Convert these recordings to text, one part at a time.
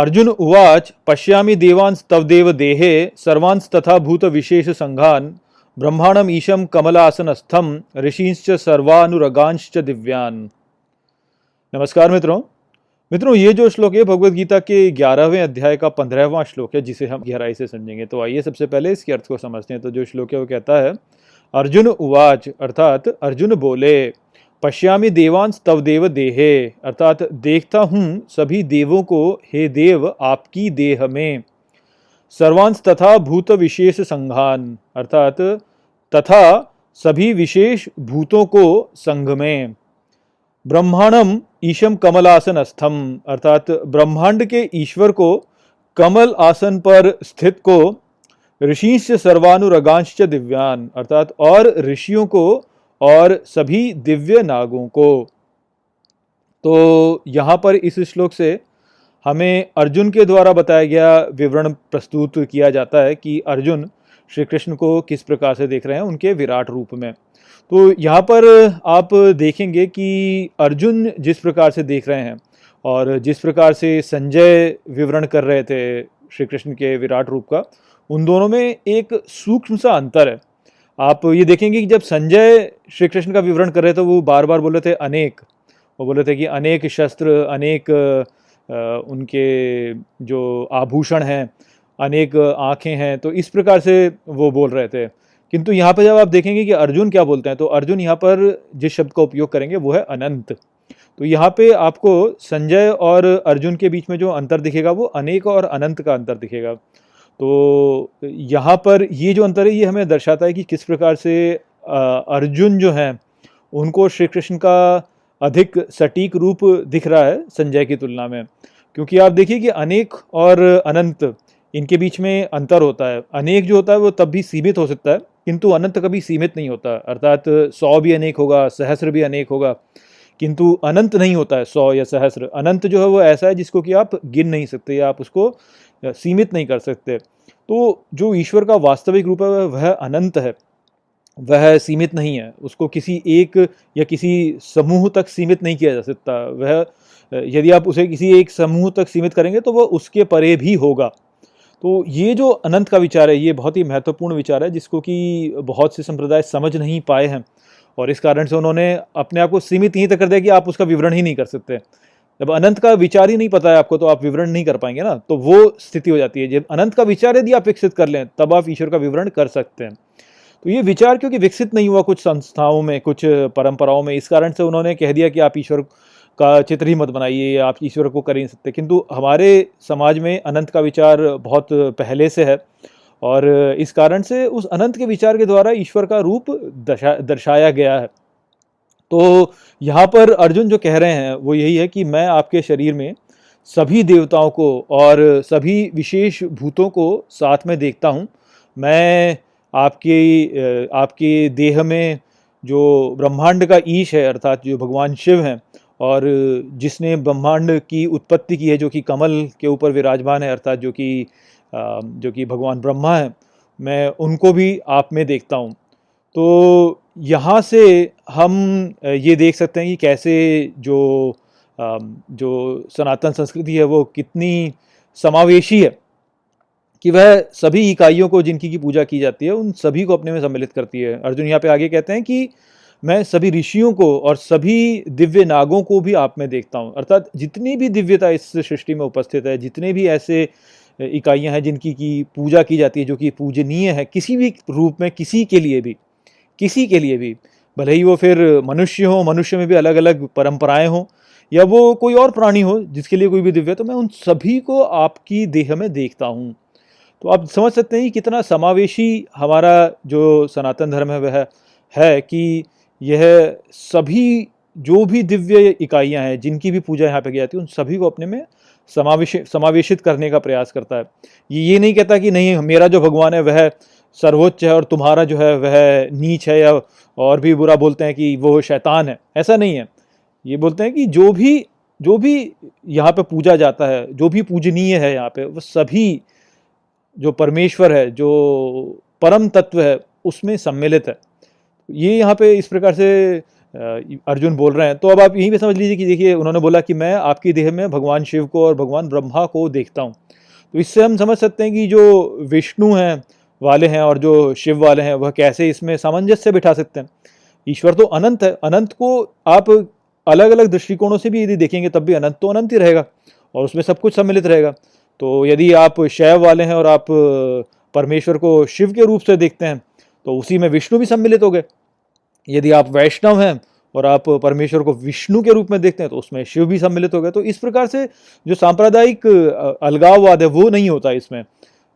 अर्जुन उवाच, पश्यामि देवांस तव देव देहे सर्वांस तथा भूत विशेष संघान ब्रह्मांडम ईशम कमलासनस्थम, ऋषिश्च सर्वानुरगांश्च दिव्यान। नमस्कार मित्रों। मित्रों, ये जो श्लोक है भगवत गीता के ग्यारहवें अध्याय का पंद्रहवां श्लोक है, जिसे हम गहराई से समझेंगे। तो आइए सबसे पहले इसके अर्थ को समझते हैं। तो जो श्लोक है, वो कहता है, अर्जुन उवाच, अर्थात अर्जुन बोले पश्यामि देवांश तव देव देहे। अर्थात देखता हूँ सभी देवों को, हे देव, आपकी देह में। सर्वांश तथा भूत विशेष संघान। अर्थात तथा सभी विशेष भूतों को संघ में। ब्रह्मांडम ईशम कमलासन अस्थम अर्थात ब्रह्मांड के ईश्वर को, कमल आसन पर स्थित को, ऋषिश्च सर्वानुरगांश दिव्यान। अर्थात और ऋषियों को और सभी दिव्य नागों को। तो यहाँ पर इस श्लोक से हमें अर्जुन के द्वारा बताया गया विवरण प्रस्तुत किया जाता है कि अर्जुन श्री कृष्ण को किस प्रकार से देख रहे हैं उनके विराट रूप में। तो यहाँ पर आप देखेंगे कि अर्जुन जिस प्रकार से देख रहे हैं और जिस प्रकार से संजय विवरण कर रहे थे श्री कृष्ण के विराट रूप का, उन दोनों में एक सूक्ष्म सा अंतर है। आप ये देखेंगे कि जब संजय श्री कृष्ण का विवरण कर रहे थे, वो बार बार बोले थे अनेक। वो बोले थे कि अनेक शस्त्र, अनेक उनके जो आभूषण हैं, अनेक आँखें हैं तो इस प्रकार से वो बोल रहे थे। किंतु यहाँ पर जब आप देखेंगे कि अर्जुन क्या बोलते हैं तो अर्जुन यहाँ पर जिस शब्द का उपयोग करेंगे, वो है अनंत। तो यहाँ पे आपको संजय और अर्जुन के बीच में जो अंतर दिखेगा, वो अनेक और अनंत का अंतर दिखेगा। तो यहाँ पर ये जो अंतर है, ये हमें दर्शाता है कि किस प्रकार से अर्जुन जो हैं, उनको श्री कृष्ण का अधिक सटीक रूप दिख रहा है संजय की तुलना में। क्योंकि आप देखिए कि अनेक और अनंत, इनके बीच में अंतर होता है। अनेक जो होता है, वो तब भी सीमित हो सकता है, किंतु अनंत कभी सीमित नहीं होता। अर्थात सौ भी अनेक होगा, सहस्र भी अनेक होगा, किंतु अनंत नहीं होता है, सौ या सहस्र। अनंत जो है, वो ऐसा है जिसको कि आप गिन नहीं सकते या आप उसको सीमित नहीं कर सकते। तो जो ईश्वर का वास्तविक रूप है, वह अनंत है। वह सीमित नहीं है। उसको किसी एक या किसी समूह तक सीमित नहीं किया जा सकता। वह यदि आप उसे किसी एक समूह तक सीमित करेंगे तो वह उसके परे भी होगा। तो ये जो अनंत का विचार है, ये बहुत ही महत्वपूर्ण विचार है, जिसको कि बहुत से संप्रदाय समझ नहीं पाए हैं। और इस कारण से उन्होंने अपने आप को सीमित यहीं तक कर दिया कि आप उसका विवरण ही नहीं कर सकते। जब अनंत का विचार ही नहीं पता है आपको तो आप विवरण नहीं कर पाएँगे ना तो वो स्थिति हो जाती है। जब अनंत का विचार यदि आप विकसित कर लें, तब आप ईश्वर का विवरण कर सकते हैं। तो ये विचार क्योंकि विकसित नहीं हुआ कुछ संस्थाओं में, कुछ परंपराओं में, इस कारण से उन्होंने कह दिया कि आप ईश्वर का चित्र ही मत बनाइए आप ईश्वर को कर ही नहीं सकते। किंतु हमारे समाज में अनंत का विचार बहुत पहले से है, और इस कारण से उस अनंत के विचार के द्वारा ईश्वर का रूप दर्शा दर्शाया गया है। तो यहाँ पर अर्जुन जो कह रहे हैं, वो यही है कि मैं आपके शरीर में सभी देवताओं को और सभी विशेष भूतों को साथ में देखता हूँ। मैं आपके आपके देह में जो ब्रह्मांड का ईश है, अर्थात जो भगवान शिव हैं, और जिसने ब्रह्मांड की उत्पत्ति की है, जो कि कमल के ऊपर विराजमान है, अर्थात जो कि जो कि भगवान ब्रह्मा है, मैं उनको भी आप में देखता हूँ। तो यहाँ से हम ये देख सकते हैं कि कैसे जो जो सनातन संस्कृति है वो कितनी समावेशी है कि वह सभी इकाइयों को जिनकी की पूजा की जाती है, उन सभी को अपने में सम्मिलित करती है। अर्जुन यहाँ पे आगे कहते हैं कि मैं सभी ऋषियों को और सभी दिव्य नागों को भी आप में देखता हूँ। अर्थात जितनी भी दिव्यता इस सृष्टि में उपस्थित है, जितने भी ऐसे इकाइयाँ हैं जिनकी की पूजा की जाती है, जो कि पूजनीय है, किसी भी रूप में, किसी के लिए भी किसी के लिए भी। भले ही वो फिर मनुष्य हो, मनुष्य में भी अलग अलग परंपराएँ हों, या वो कोई और प्राणी हो जिसके लिए कोई भी दिव्य तो मैं उन सभी को आपकी देह में देखता हूँ। तो आप समझ सकते हैं कितना समावेशी हमारा जो सनातन धर्म है, वह है कि यह सभी, जो भी दिव्य इकाइयाँ हैं, जिनकी भी पूजा यहाँ पे की जाती है, उन सभी को अपने में समावेश, समावेशित करने का प्रयास करता है। ये ये नहीं कहता कि नहीं, मेरा जो भगवान है, वह सर्वोच्च है और तुम्हारा जो है, वह नीच है या और भी बुरा बोलते हैं कि वो शैतान है। ऐसा नहीं है। ये बोलते हैं कि जो भी जो भी यहाँ पे पूजा जाता है, जो भी पूजनीय है यहाँ पे, वो सभी जो परमेश्वर है, जो परम तत्व है, उसमें सम्मिलित है। ये यहाँ पे इस प्रकार से अर्जुन बोल रहे हैं। तो अब आप यहीं पे समझ लीजिए कि देखिए, उन्होंने बोला कि मैं आपकी देह में भगवान शिव को और भगवान ब्रह्मा को देखता हूँ। तो इससे हम समझ सकते हैं कि जो विष्णु हैं वाले हैं और जो शिव वाले हैं, वह कैसे इसमें सामंजस्य बिठा सकते हैं? ईश्वर तो अनंत है। अनंत को आप अलग अलग दृष्टिकोणों से भी यदि देखेंगे, तब भी अनंत तो अनंत ही रहेगा और उसमें सब कुछ सम्मिलित रहेगा। तो यदि आप शैव वाले हैं और आप परमेश्वर को शिव के रूप से देखते हैं तो उसी में विष्णु भी सम्मिलित हो गए। यदि आप वैष्णव हैं और आप परमेश्वर को विष्णु के रूप में देखते हैं तो उसमें शिव भी सम्मिलित हो गए। तो इस प्रकार से जो सांप्रदायिक अलगाववाद है, वो नहीं होता इसमें।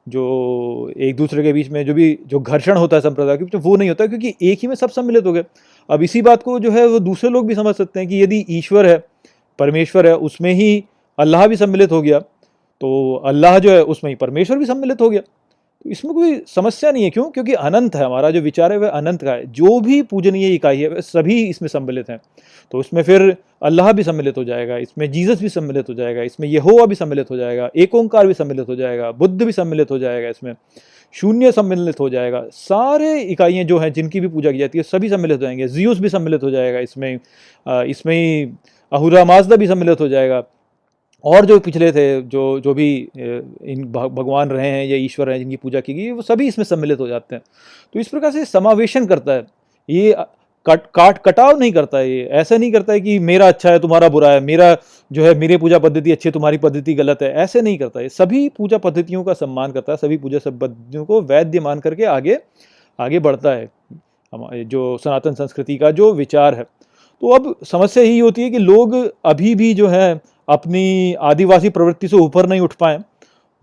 जो एक दूसरे के बीच में जो भी जो घर्षण होता है संप्रदाय के बीच वो नहीं होता, क्योंकि एक ही में सब सम्मिलित हो गए। अब इसी बात को जो है, वो दूसरे लोग भी समझ सकते हैं कि यदि ईश्वर है, परमेश्वर है, उसमें ही अल्लाह भी सम्मिलित हो गया तो अल्लाह जो है, उसमें ही परमेश्वर भी सम्मिलित हो गया। तो इसमें कोई समस्या नहीं है। क्यों? क्योंकि अनंत है, हमारा जो विचार है, वह अनंत का है। जो भी पूजनीय इकाई है, वह सभी इसमें सम्मिलित हैं। तो उसमें फिर अल्लाह भी सम्मिलित हो जाएगा इसमें जीसस भी सम्मिलित हो जाएगा इसमें यहोवा भी सम्मिलित हो जाएगा एक ओंकार भी सम्मिलित हो जाएगा बुद्ध भी सम्मिलित हो जाएगा इसमें शून्य सम्मिलित हो जाएगा सारे इकाइयाँ जो हैं जिनकी भी पूजा की जाती है सभी सम्मिलित हो जाएँगे जियोस भी सम्मिलित हो जाएगा इसमें इसमें ही अहुरा माजदा भी सम्मिलित हो जाएगा और जो पिछले थे जो जो भी इन भगवान रहे हैं या ईश्वर हैं जिनकी पूजा की गई वो सभी इसमें सम्मिलित हो जाते हैं तो इस प्रकार से समावेशन करता है ये कट, काट, कटाव नहीं करता है ये। ऐसा नहीं करता है कि मेरा अच्छा है, तुम्हारा बुरा है, मेरा जो है, मेरी पूजा पद्धति अच्छी है, तुम्हारी पद्धति गलत है। ऐसे नहीं करता है। सभी पूजा पद्धतियों का सम्मान करता है, सभी पूजा पद्धतियों को वैद्य मान करके आगे आगे बढ़ता है। जो सनातन संस्कृति का जो विचार है। तो अब समस्या यही होती है कि लोग अभी भी जो है, अपनी आदिवासी प्रवृत्ति से ऊपर नहीं उठ पाए।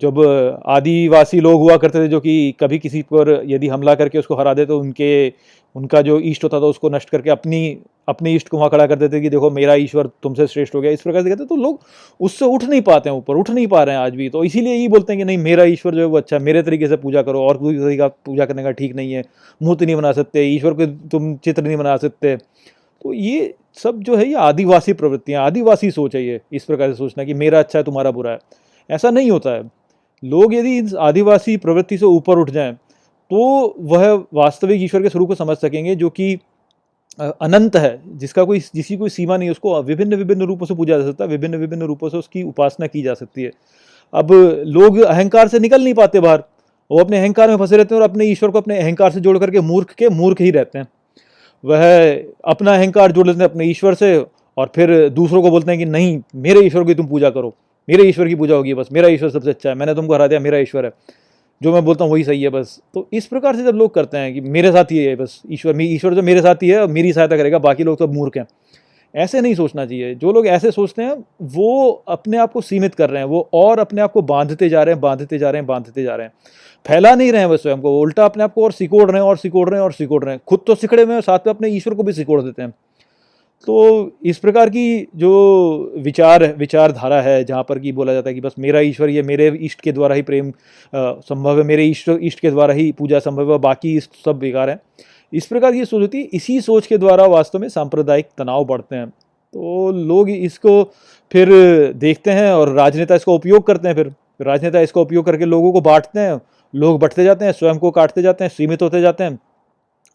जब आदिवासी लोग हुआ करते थे, जो कि कभी किसी पर यदि हमला करके उसको हरा दे तो उनके उनका जो ईष्ट होता था उसको नष्ट करके अपनी, अपने ईष्ट को वहाँ खड़ा कर देते कि देखो, मेरा ईश्वर तुमसे श्रेष्ठ हो गया। इस प्रकार से कहते तो लोग उससे उठ नहीं पाते हैं, ऊपर उठ नहीं पा रहे हैं आज भी। तो इसीलिए यही बोलते हैं कि नहीं, मेरा ईश्वर जो है वो अच्छा है, मेरे तरीके से पूजा करो, और कोई तरीका पूजा करने का ठीक नहीं है, मूर्ति नहीं बना सकते, ईश्वर को तुम चित्र नहीं बना सकते। तो ये सब जो है, ये आदिवासी प्रवृत्तियाँ, आदिवासी सोच है ये, इस प्रकार से सोचना कि मेरा अच्छा है, तुम्हारा बुरा है। ऐसा नहीं होता है। लोग यदि आदिवासी प्रवृत्ति से ऊपर उठ जाएँ तो वह वास्तविक ईश्वर के स्वरूप को समझ सकेंगे, जो कि अनंत है, जिसका कोई, जिसकी कोई सीमा नहीं है उसको विभिन्न विभिन्न रूपों से पूजा जा सकता है, विभिन्न विभिन्न रूपों से उसकी उपासना की जा सकती है। अब लोग अहंकार से निकल नहीं पाते बाहर, वो अपने अहंकार में फंसे रहते हैं और अपने ईश्वर को अपने अहंकार से जोड़ करके मूर्ख के मूर्ख ही रहते हैं। वह अपना अहंकार जोड़ लेते हैं अपने ईश्वर से और फिर दूसरों को बोलते हैं कि नहीं, मेरे ईश्वर की तुम पूजा करो, मेरे ईश्वर की पूजा होगी बस, मेरा ईश्वर सबसे अच्छा है, मैंने तुमको हरा दिया, मेरा ईश्वर है। जो मैं बोलता हूँ वही सही है बस। तो इस प्रकार से जब लोग करते हैं कि मेरे साथ ही है बस, ईश्वर ईश्वर जो मेरे साथ ही है और मेरी सहायता करेगा, बाकी लोग तो मूर्ख हैं। ऐसे नहीं सोचना चाहिए। जो लोग ऐसे सोचते हैं, वो अपने आप को सीमित कर रहे हैं, वो और अपने आप को बांधते जा रहे हैं, बांधते जा रहे हैं, बांधते जा रहे हैं। फैला नहीं रहे हैं वो स्वयं को उल्टा अपने आप को और सिकोड़ रहे हैं, और सिकोड़ रहे हैं, और सिकोड़ रहे हैं। खुद तो सिकड़े में साथ में अपने ईश्वर को भी सिकोड़ देते हैं। तो इस प्रकार की जो विचार, विचारधारा है, जहाँ पर कि बोला जाता है कि बस मेरा ईश्वर ये मेरे इष्ट के द्वारा ही प्रेम संभव है, मेरे इष्ट इष्ट के द्वारा ही पूजा संभव है बाकी सब बेकार हैं। इस प्रकार की सोच होती है, इसी सोच के द्वारा वास्तव में सांप्रदायिक तनाव बढ़ते हैं। तो लोग इसको फिर देखते हैं और राजनेता इसका उपयोग करते हैं फिर। राजनेता इसका उपयोग करके लोगों को बांटते हैं, लोग बढ़ते जाते हैं, स्वयं को काटते जाते हैं, सीमित होते जाते हैं।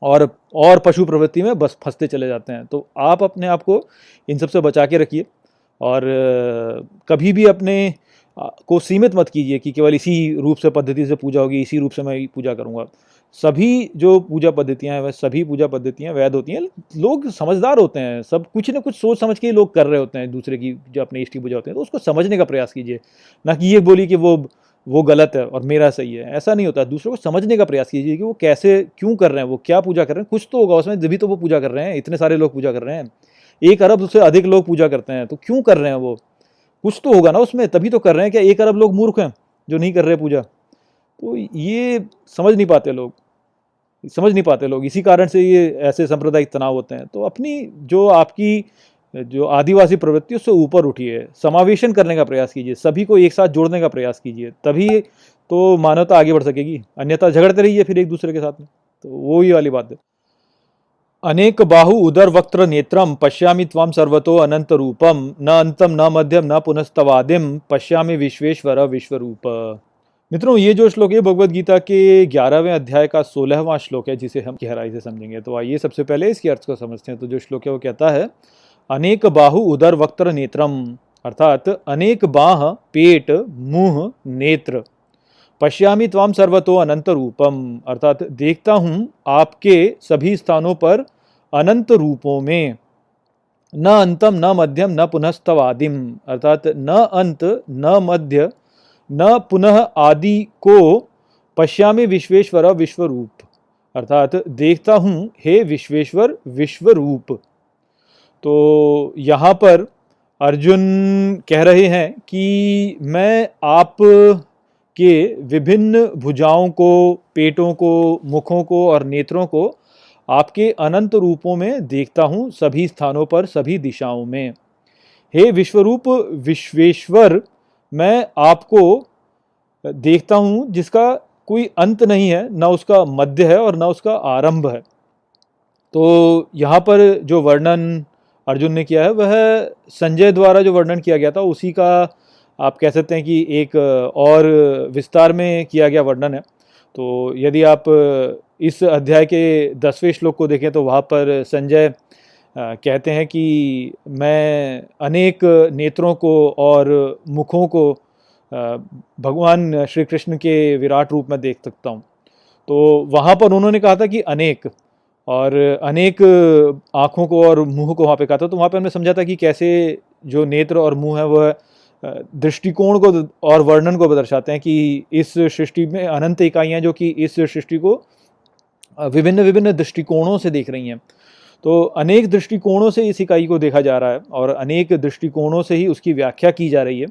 और और पशु प्रवृत्ति में बस फंसते चले जाते हैं। तो आप अपने आप को इन सबसे बचा के रखिए और कभी भी अपने को सीमित मत कीजिए कि केवल इसी रूप से, पद्धति से पूजा होगी, इसी रूप से मैं पूजा करूँगा। सभी जो पूजा पद्धतियाँ हैं, वह सभी पूजा पद्धतियाँ वैध होती हैं। लोग समझदार होते हैं, सब कुछ ना कुछ सोच समझ के लोग कर रहे होते हैं, दूसरे की जो अपने इष्ट की पूजा होते हैं तो उसको समझने का प्रयास कीजिए। ना कि ये बोली कि वो वो गलत है और मेरा सही है। ऐसा नहीं होता। दूसरों को समझने का प्रयास कीजिए कि वो कैसे, क्यों कर रहे हैं, वो क्या पूजा कर रहे हैं। कुछ तो होगा, उसमें जब तो वो पूजा कर रहे हैं, इतने सारे लोग पूजा कर रहे हैं। एक अरब से अधिक लोग पूजा करते हैं तो क्यों कर रहे हैं वो? कुछ तो होगा ना उसमें, तभी तो कर रहे हैं क्या? एक अरब लोग मूर्ख हैं जो नहीं कर रहे पूजा। तो ये समझ नहीं पाते लोग। समझ नहीं पाते लोग। इसी कारण से ये ऐसे सांप्रदायिक तनाव होते हैं। तो अपनी, जो आपकी जो आदिवासी प्रवृत्ति उससे ऊपर उठिए। समावेशन करने का प्रयास कीजिए। सभी को एक साथ जोड़ने का प्रयास कीजिए। तभी तो मानवता आगे बढ़ सकेगी। अन्यथा झगड़ते रहिए फिर एक दूसरे के साथ में। तो वो ही वाली बात है। अनेक बाहु उदर वक्त्र नेत्रम पश्यामि त्वाम सर्वतो अनंत रूपम। न अंतम, न मध्यम, न पुनस्तवादिम। पश्यामि विश्वेश्वर, विश्वरूप। मित्रों, ये जो श्लोक है भगवत गीता के ग्यारहवें अध्याय का सोलहवां श्लोक है, जिसे हम गहराई से समझेंगे। तो आइए सबसे पहले इसके अर्थ को समझते हैं। तो जो श्लोक है, वो कहता है अनेक बाहु उदर वक्त्र नेत्रम, अर्थात अनेक बाह, पेट, मुँह, नेत्र। पश्यामी त्वाम सर्वतो अनंत रूपम, अर्थात देखता हूँ आपके सभी स्थानों पर अनंत रूपों में। न अंतम, न मध्यम, न पुनस्तवादिम, अर्थात न अंत, न मध्य, न पुनः आदि को पश्यामी विश्वेश्वर विश्वरूप, अर्थात देखता हूँ हे विश्वेश्वर विश्वरूप। तो यहाँ पर अर्जुन कह रहे हैं कि मैं आप के विभिन्न भुजाओं को, पेटों को, मुखों को और नेत्रों को आपके अनंत रूपों में देखता हूँ सभी स्थानों पर, सभी दिशाओं में। हे विश्वरूप विश्वेश्वर, मैं आपको देखता हूँ जिसका कोई अंत नहीं है, ना उसका मध्य है और ना उसका आरंभ है। तो यहाँ पर जो वर्णन अर्जुन ने किया है, वह संजय द्वारा जो वर्णन किया गया था, उसी का आप कह सकते हैं कि एक और विस्तार में किया गया वर्णन है। तो यदि आप इस अध्याय के दसवें श्लोक को देखें तो वहाँ पर संजय कहते हैं कि मैं अनेक नेत्रों को और मुखों को भगवान श्री कृष्ण के विराट रूप में देख सकता हूँ। तो वहाँ पर उन्होंने कहा था कि अनेक। और अनेक आँखों को और मुँह को वहाँ पे कहा था। तो वहाँ पे हमने समझा था कि कैसे जो नेत्र और मुँह है, वह दृष्टिकोण को और वर्णन को दर्शाते हैं कि इस सृष्टि में अनंत इकाइयाँ जो कि इस सृष्टि को विभिन्न विभिन्न दृष्टिकोणों से देख रही हैं। तो अनेक दृष्टिकोणों से इस इकाई को देखा जा रहा है और अनेक दृष्टिकोणों से ही उसकी व्याख्या की जा रही है।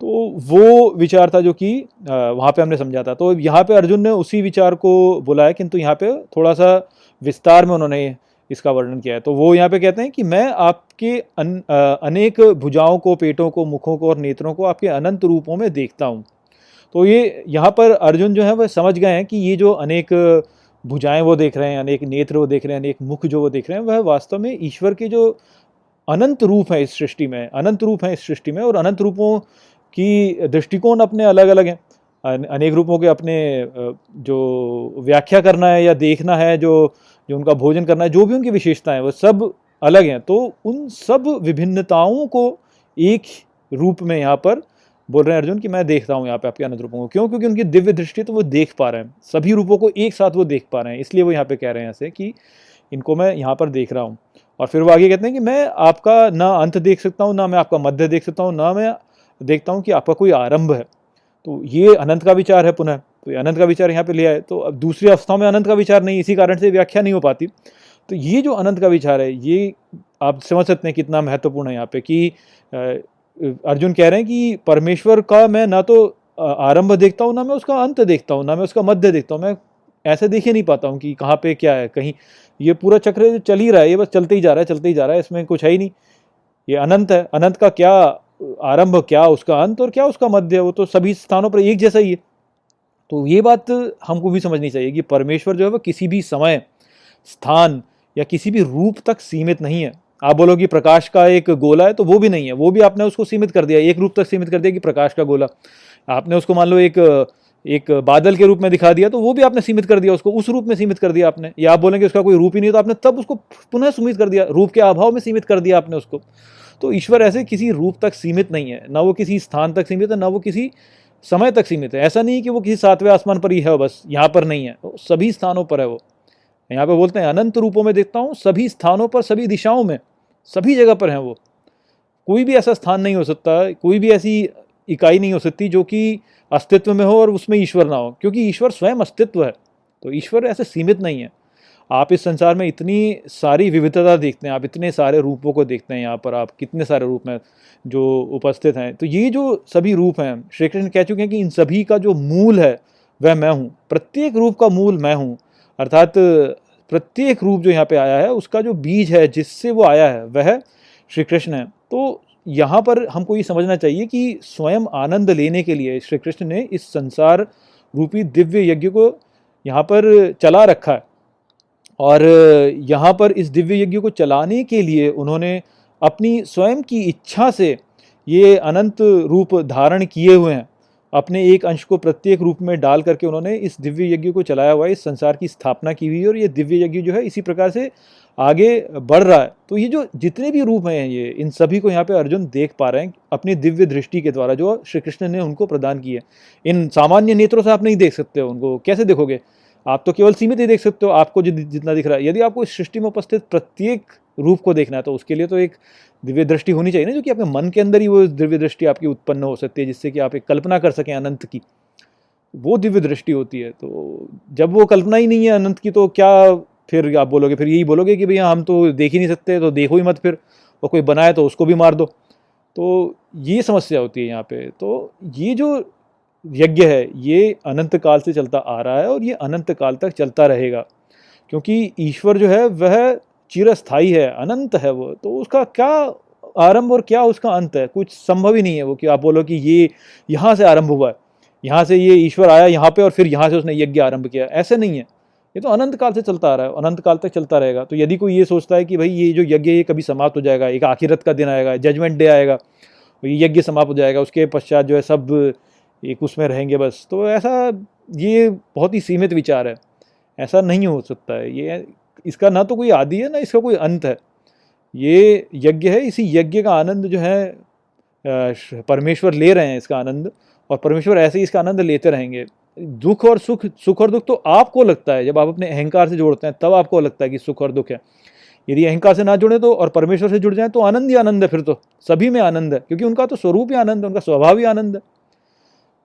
तो वो विचार था जो कि वहाँ पे हमने समझा था। तो यहाँ पे अर्जुन ने उसी विचार को बोला है किंतु यहाँ पे थोड़ा सा विस्तार में उन्होंने इसका वर्णन किया है। तो वो यहाँ पे कहते हैं कि मैं आपके अन, अनेक भुजाओं को पेटों को मुखों को और नेत्रों को आपके अनंत रूपों में देखता हूँ। तो ये यहाँ पर अर्जुन जो है वह समझ गए हैं कि ये जो अनेक भुजाएँ वो देख रहे हैं अनेक नेत्र वो देख रहे हैं अनेक मुख जो वो देख रहे हैं वह वास्तव में ईश्वर के जो अनंत रूप है इस सृष्टि में अनंत रूप है इस सृष्टि में और अनंत रूपों की दृष्टिकोण अपने अलग अलग हैं अनेक रूपों के अपने जो व्याख्या करना है या देखना है, जो जो उनका भोजन करना है, जो भी उनकी विशेषताएँ वो सब अलग हैं। तो उन सब विभिन्नताओं को एक रूप में यहाँ पर बोल रहे हैं अर्जुन कि मैं देखता हूँ यहाँ पे आपके अनंत रूपों को। क्यों? क्योंकि उनकी दिव्य दृष्टि तो वो देख पा रहे हैं। सभी रूपों को एक साथ वो देख पा रहे हैं। इसलिए वो यहाँ पे कह रहे हैं ऐसे कि इनको मैं यहाँ पर देख रहा हूँ। और फिर वो आगे कहते हैं कि मैं आपका ना अंत देख सकता हूँ, ना मैं आपका मध्य देख सकता हूँ, ना मैं देखता हूँ कि आपका कोई आरंभ है। तो ये अनंत का विचार है पुनः। तो ये अनंत का विचार यहाँ पे लिया है तो अब दूसरी अवस्थाओं में अनंत का विचार नहीं, इसी कारण से व्याख्या नहीं हो पाती। तो ये जो अनंत का विचार है, ये आप समझ सकते हैं कितना महत्वपूर्ण है यहाँ पे कि अर्जुन कह रहे हैं कि परमेश्वर का मैं ना तो आरंभ देखता हूँ, ना मैं उसका अंत देखता हूँ, ना मैं उसका मध्य देखता हूँ। मैं ऐसे देख ही नहीं पाता हूँ कि कहाँ पे क्या है, कहीं ये पूरा चक्र चल ही रहा है, ये बस चलते ही जा रहा है, चलते ही जा रहा है, इसमें कुछ है ही नहीं। ये अनंत है, अनंत का क्या आरंभ क्या उसका अंत और क्या उसका मध्य, वो तो सभी स्थानों पर एक जैसा ही है। तो ये बात हमको भी समझनी चाहिए कि परमेश्वर जो है वो किसी भी समय स्थान या किसी भी रूप तक सीमित नहीं है। आप बोलो कि प्रकाश का एक गोला है तो वो भी नहीं है। वो भी आपने उसको सीमित कर दिया, एक रूप तक सीमित कर दिया कि प्रकाश का गोला। आपने उसको मान लो एक एक बादल के रूप में दिखा दिया तो वो भी आपने सीमित कर दिया उसको, उस रूप में सीमित कर दिया आपने। या आप बोलेंगे उसका कोई रूप ही नहीं तो आपने तब उसको पुनः सीमित कर दिया, रूप के अभाव में सीमित कर दिया आपने उसको। तो ईश्वर ऐसे किसी रूप तक सीमित नहीं है। ना वो किसी स्थान तक सीमित है, ना वो किसी समय तक सीमित है। ऐसा नहीं कि वो किसी सातवें आसमान पर ही है, बस यहाँ पर नहीं है। सभी स्थानों पर है वो। यहाँ पे बोलते हैं, अनंत रूपों में देखता हूँ, सभी स्थानों पर, सभी दिशाओं में, सभी जगह पर हैं वो। कोई भी ऐसा स्थान नहीं हो सकता, कोई भी ऐसी इकाई नहीं हो सकती जो कि अस्तित्व में हो और उसमें ईश्वर ना हो, क्योंकि ईश्वर स्वयं अस्तित्व है। तो ईश्वर ऐसे सीमित नहीं है। आप इस संसार में इतनी सारी विविधता देखते हैं, आप इतने सारे रूपों को देखते हैं यहाँ पर, आप कितने सारे रूप में जो उपस्थित हैं। तो ये जो सभी रूप हैं श्री कृष्ण कह चुके हैं कि इन सभी का जो मूल है, वह मैं हूँ। प्रत्येक रूप का मूल मैं हूँ। अर्थात प्रत्येक रूप जो यहाँ पे आया है, उसका जो बीज है, जिससे वो आया है, वह श्री कृष्ण है। तो यहाँ पर हमको ये समझना चाहिए कि स्वयं आनंद लेने के लिए श्री कृष्ण ने इस संसार रूपी दिव्य यज्ञ को यहाँ पर चला रखा है। और यहाँ पर इस दिव्य यज्ञ को चलाने के लिए उन्होंने अपनी स्वयं की इच्छा से ये अनंत रूप धारण किए हुए हैं। अपने एक अंश को प्रत्येक रूप में डाल करके उन्होंने इस दिव्य यज्ञ को चलाया हुआ है, इस संसार की स्थापना की हुई है और ये दिव्य यज्ञ जो है इसी प्रकार से आगे बढ़ रहा है। तो ये जो जितने भी रूप हैं ये, इन सभी को यहाँ पे अर्जुन देख पा रहे हैं, अपनी दिव्य दृष्टि के द्वारा जो श्री कृष्ण ने उनको प्रदान की है। इन सामान्य नेत्रों से आप नहीं देख सकते उनको। कैसे देखोगे? आप तो केवल सीमित ही देख सकते हो, आपको जितना दिख रहा है। यदि आपको इस सृष्टि में उपस्थित प्रत्येक रूप को देखना है तो उसके लिए तो एक दिव्य दृष्टि होनी चाहिए ना, जो कि आपके मन के अंदर ही वो दिव्य दृष्टि आपकी उत्पन्न हो सकती है, जिससे कि आप एक कल्पना कर सकें अनंत की। वो दिव्य दृष्टि होती है तो जब वो कल्पना ही नहीं है अनंत की तो क्या फिर आप बोलोगे? फिर यही बोलोगे कि भैया हम तो देख ही नहीं सकते तो देखो ही मत फिर, और कोई बनाए तो उसको भी मार दो। तो ये समस्या होती है यहाँ पे। तो ये जो यज्ञ है, ये अनंत काल से चलता आ रहा है और ये अनंत काल तक चलता रहेगा। क्योंकि ईश्वर जो है, वह चिरस्थाई है, अनंत है वो। तो उसका क्या आरंभ और क्या उसका अंत है, कुछ संभव ही नहीं है वो कि आप बोलो कि ये यहाँ से आरंभ हुआ है, यहाँ से ये ईश्वर आया यहाँ पे और फिर यहाँ से उसने यज्ञ आरंभ किया। ऐसे नहीं है। ये तो अनंत काल से चलता आ रहा है अनंत काल तक चलता रहेगा। तो यदि कोई ये सोचता है कि भाई ये जो यज्ञ ये कभी समाप्त हो जाएगा, एक आखिरत का दिन आएगा, जजमेंट डे आएगा ये यज्ञ समाप्त हो जाएगा, उसके पश्चात जो है सब एक उसमें रहेंगे बस। तो ऐसा, ये बहुत ही सीमित विचार है। ऐसा नहीं हो सकता है। ये, इसका ना तो कोई आदि है, ना इसका कोई अंत है। ये यज्ञ है, इसी यज्ञ का आनंद जो है परमेश्वर ले रहे हैं इसका आनंद और परमेश्वर ऐसे ही इसका आनंद लेते रहेंगे। दुख और सुख सुख और दुख तो आपको लगता है। जब आप अपने अहंकार से जोड़ते हैं, तब आपको लगता है कि सुख और दुख है। यदि अहंकार से ना जुड़े तो और परमेश्वर से जुड़ जाए तो आनंद ही आनंद है फिर तो। सभी में आनंद है, क्योंकि उनका तो स्वरूप ही आनंद है, उनका स्वभाव ही आनंद है।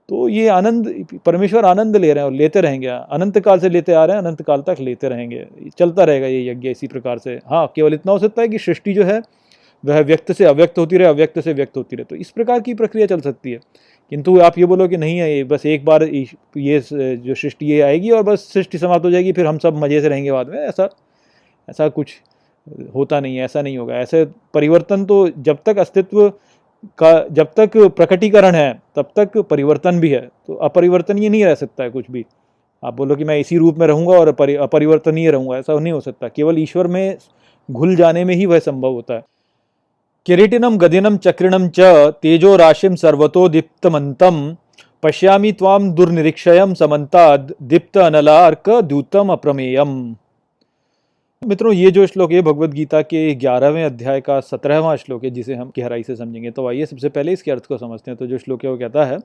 तो ये आनंद, परमेश्वर आनंद ले रहे हैं और लेते रहेंगे। अनंत काल से लेते आ रहे हैं अनंत काल तक लेते रहेंगे। चलता रहेगा ये यज्ञ इसी प्रकार से। हाँ केवल इतना हो सकता है कि सृष्टि जो है, वह व्यक्त से अव्यक्त होती रहे, अव्यक्त से व्यक्त होती रहे। तो इस प्रकार की प्रक्रिया चल सकती है। किंतु आप ये बोलो कि नहीं है बस एक बार ये जो सृष्टि ये आएगी और बस सृष्टि समाप्त हो जाएगी, फिर हम सब मज़े से रहेंगे बाद में। ऐसा ऐसा कुछ होता नहीं है, ऐसा नहीं होगा। ऐसे परिवर्तन तो जब तक अस्तित्व का जब तक प्रकटीकरण है, तब तक परिवर्तन भी है। तो अपरिवर्तनीय नहीं रह सकता है कुछ भी। आप बोलो कि मैं इसी रूप में रहूँगा और अपरिवर्तनीय रहूँगा, ऐसा नहीं हो सकता। केवल ईश्वर में घुल जाने में ही वह संभव होता है। किरीटिनम गदिनम चक्रिणम च तेजो राशिम सर्वतो दीप्तमंतम पश्यामी ताम दुर्निरीक्षयम समन्ताद दीप्त अनलार्क द्यूतम अप्रमेयम। मित्रों, ये जो श्लोक है भगवत गीता के ग्यारहवें अध्याय का सत्रहवां श्लोक है, जिसे हम गहराई से समझेंगे। तो आइए सबसे पहले इसके अर्थ को समझते हैं। तो जो श्लोक है, वो कहता है,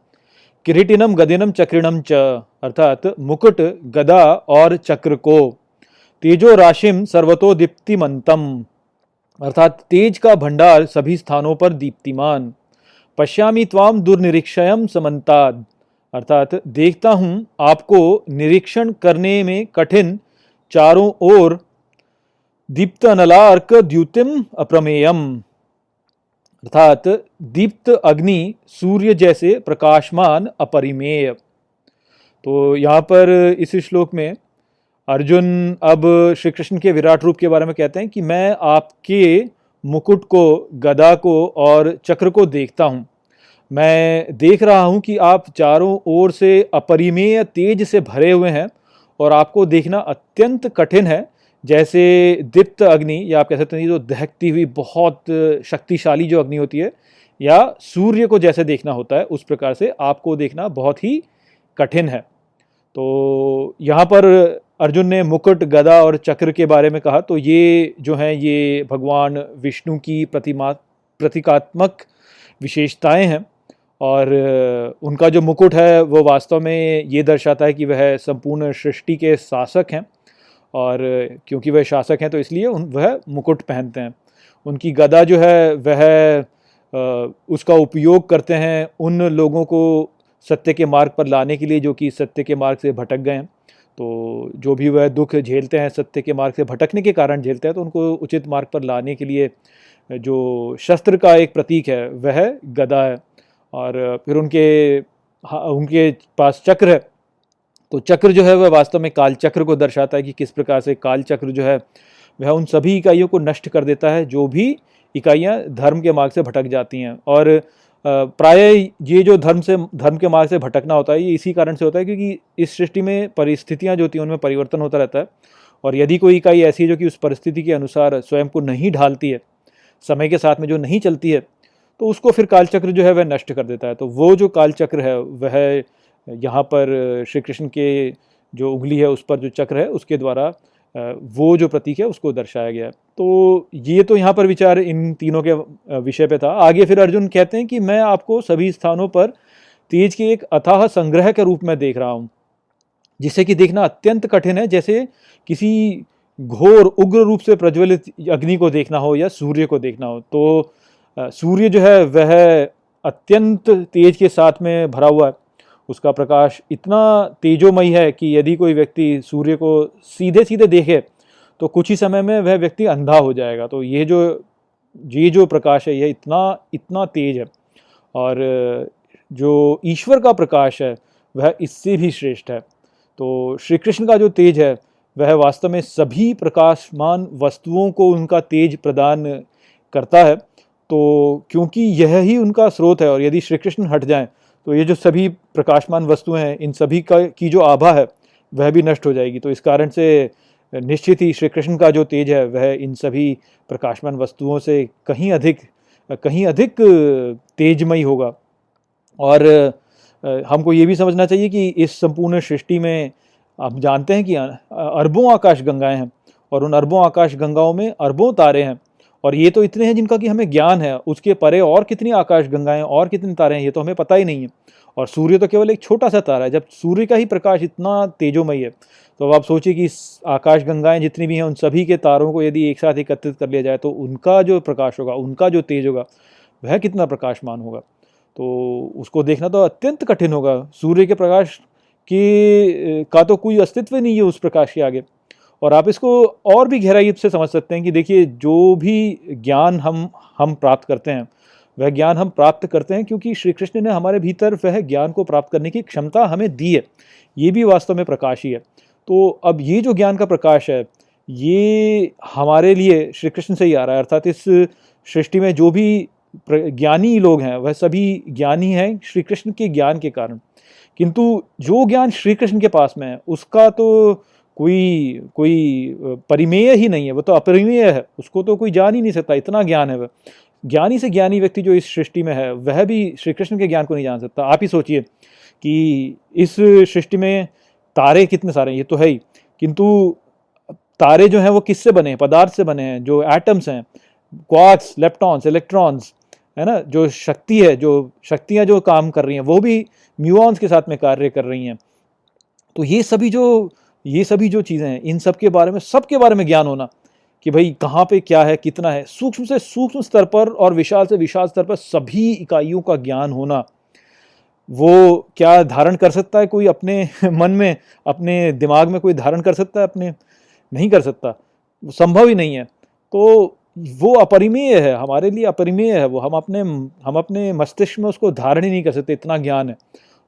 किरीटिनम गदिनम चक्रिणम च अर्थात मुकुट, गदा और चक्र को। तेजो राशिम सर्वतो दीप्तिमंतम अर्थात तेज का भंडार सभी स्थानों पर दीप्तिमान। पश्यामी त्वाम दुर्निरीक्षयम समन्ताद अर्थात देखता हूँ आपको निरीक्षण करने में कठिन चारों ओर दीप्त अनलार्क द्युतिम अप्रमेयम। अर्थात दीप्त अग्नि सूर्य जैसे प्रकाशमान अपरिमेय। तो यहाँ पर इस श्लोक में अर्जुन अब श्री कृष्ण के विराट रूप के बारे में कहते हैं कि मैं आपके मुकुट को, गदा को और चक्र को देखता हूँ। मैं देख रहा हूँ कि आप चारों ओर से अपरिमेय तेज से भरे हुए हैं और आपको देखना अत्यंत कठिन है। जैसे दीप्त अग्नि, या आप कह सकते हैं जो दहकती हुई बहुत शक्तिशाली जो अग्नि होती है, या सूर्य को जैसे देखना होता है, उस प्रकार से आपको देखना बहुत ही कठिन है। तो यहाँ पर अर्जुन ने मुकुट, गदा और चक्र के बारे में कहा तो ये जो हैं, ये भगवान विष्णु की प्रतिमा, प्रतीकात्मक विशेषताएँ हैं, और उनका जो मुकुट है, वो वास्तव में ये दर्शाता है कि वह संपूर्ण सृष्टि के शासक हैं। और क्योंकि वह शासक हैं तो इसलिए उन, वह मुकुट पहनते हैं। उनकी गदा जो है, वह उसका उपयोग करते हैं उन लोगों को सत्य के मार्ग पर लाने के लिए, जो कि सत्य के मार्ग से भटक गए हैं। तो जो भी वह दुख झेलते हैं, सत्य के मार्ग से भटकने के कारण झेलते हैं तो उनको उचित मार्ग पर लाने के लिए जो शस्त्र का एक प्रतीक है, वह गदा है। और फिर उनके उनके पास चक्र है तो चक्र जो है वह वास्तव में काल चक्र को दर्शाता है कि किस प्रकार से काल चक्र जो है वह उन सभी इकाइयों को नष्ट कर देता है, जो भी इकाइयाँ धर्म के मार्ग से भटक जाती हैं। और प्राय ये जो धर्म से, धर्म के मार्ग से भटकना होता है, ये इसी कारण से होता है क्योंकि इस सृष्टि में परिस्थितियाँ जो होती हैं, उनमें परिवर्तन होता रहता है। और यदि कोई इकाई ऐसी है जो कि उस परिस्थिति के अनुसार स्वयं को नहीं ढालती है, समय के साथ में जो नहीं चलती है तो उसको फिर कालचक्र जो है वह नष्ट कर देता है। तो वो जो कालचक्र है, वह यहाँ पर श्री कृष्ण के जो उंगली है, उस पर जो चक्र है, उसके द्वारा वो जो प्रतीक है, उसको दर्शाया गया। तो ये तो यहाँ पर विचार इन तीनों के विषय पे था। आगे फिर अर्जुन कहते हैं कि मैं आपको सभी स्थानों पर तेज के एक अथाह संग्रह के रूप में देख रहा हूँ, जिसे कि देखना अत्यंत कठिन है। जैसे किसी घोर, उग्र रूप से प्रज्वलित अग्नि को देखना हो या सूर्य को देखना हो तो सूर्य जो है, वह अत्यंत तेज के साथ में भरा हुआ है। उसका प्रकाश इतना तेजोमयी है कि यदि कोई व्यक्ति सूर्य को सीधे सीधे देखे तो कुछ ही समय में वह व्यक्ति अंधा हो जाएगा। तो ये जो ये जो प्रकाश है यह इतना इतना तेज है और जो ईश्वर का प्रकाश है, वह इससे भी श्रेष्ठ है। तो श्री कृष्ण का जो तेज है, वह वास्तव में सभी प्रकाशमान वस्तुओं को उनका तेज प्रदान करता है। तो क्योंकि यह ही उनका स्रोत है और यदि श्री कृष्ण हट जाएँ तो ये जो सभी प्रकाशमान वस्तुएँ हैं, इन सभी का, की जो आभा है, वह भी नष्ट हो जाएगी। तो इस कारण से निश्चित ही श्री कृष्ण का जो तेज है, वह इन सभी प्रकाशमान वस्तुओं से कहीं अधिक कहीं अधिक तेजमयी होगा। और हमको ये भी समझना चाहिए कि इस संपूर्ण सृष्टि में आप जानते हैं कि अरबों आकाश गंगाएँ हैं, और उन अरबों आकाश गंगाओं में अरबों तारे हैं। और ये तो इतने हैं जिनका कि हमें ज्ञान है, उसके परे और कितनी आकाश गंगाएँ और कितने तारे हैं, ये तो हमें पता ही नहीं है। और सूर्य तो केवल एक छोटा सा तारा है, जब सूर्य का ही प्रकाश इतना तेजोमय है तो अब आप सोचिए कि आकाश गंगाएँ जितनी भी हैं, उन सभी के तारों को यदि एक साथ एकत्रित कर लिया जाए तो उनका जो प्रकाश होगा, उनका जो तेज होगा, वह कितना प्रकाशमान होगा। तो उसको देखना तो अत्यंत कठिन होगा। सूर्य के प्रकाश की, का तो कोई अस्तित्व नहीं है उस प्रकाश के आगे। और आप इसको और भी गहराई से समझ सकते हैं कि देखिए, जो भी ज्ञान हम हम प्राप्त करते हैं, वह ज्ञान हम प्राप्त करते हैं क्योंकि श्री कृष्ण ने हमारे भीतर वह ज्ञान को प्राप्त करने की क्षमता हमें दी है। ये भी वास्तव में प्रकाश ही है। तो अब ये जो ज्ञान का प्रकाश है, ये हमारे लिए श्री कृष्ण से ही आ रहा है, अर्थात इस सृष्टि में जो भी ज्ञानी लोग हैं, वह सभी ज्ञानी हैं श्री कृष्ण के ज्ञान के कारण। किंतु जो ज्ञान श्री कृष्ण के पास में है, उसका तो कोई कोई परिमेय ही नहीं है, वो तो अपरिमेय है, उसको तो कोई जान ही नहीं सकता, इतना ज्ञान है वह ज्ञानी से ज्ञानी व्यक्ति जो इस सृष्टि में है, वह भी श्री कृष्ण के ज्ञान को नहीं जान सकता। आप ही सोचिए कि इस सृष्टि में तारे कितने सारे हैं, ये तो है ही। किंतु तारे जो हैं, वो किससे बने हैं? पदार्थ से बने हैं, जो एटम्स हैं क्वार्क्स लेप्टॉन्स, इलेक्ट्रॉन्स, है ना? जो शक्ति है, जो शक्तियाँ जो काम कर रही हैं, वो भी म्यूऑन्स के साथ में कार्य कर रही हैं। तो ये सभी जो ये सभी जो चीज़ें हैं, इन सब के बारे में सबके बारे में ज्ञान होना कि भाई कहाँ पे क्या है, कितना है। सूक्ष्म से सूक्ष्म स्तर पर और विशाल से विशाल स्तर पर सभी इकाइयों का ज्ञान होना, वो क्या धारण कर सकता है कोई अपने मन में, अपने दिमाग में कोई धारण कर सकता है, अपने नहीं कर सकता संभव ही नहीं है। तो वो अपरिमेय है, हमारे लिए अपरिमेय है वो, हम अपने हम अपने मस्तिष्क में उसको धारण ही नहीं कर सकते, इतना ज्ञान है।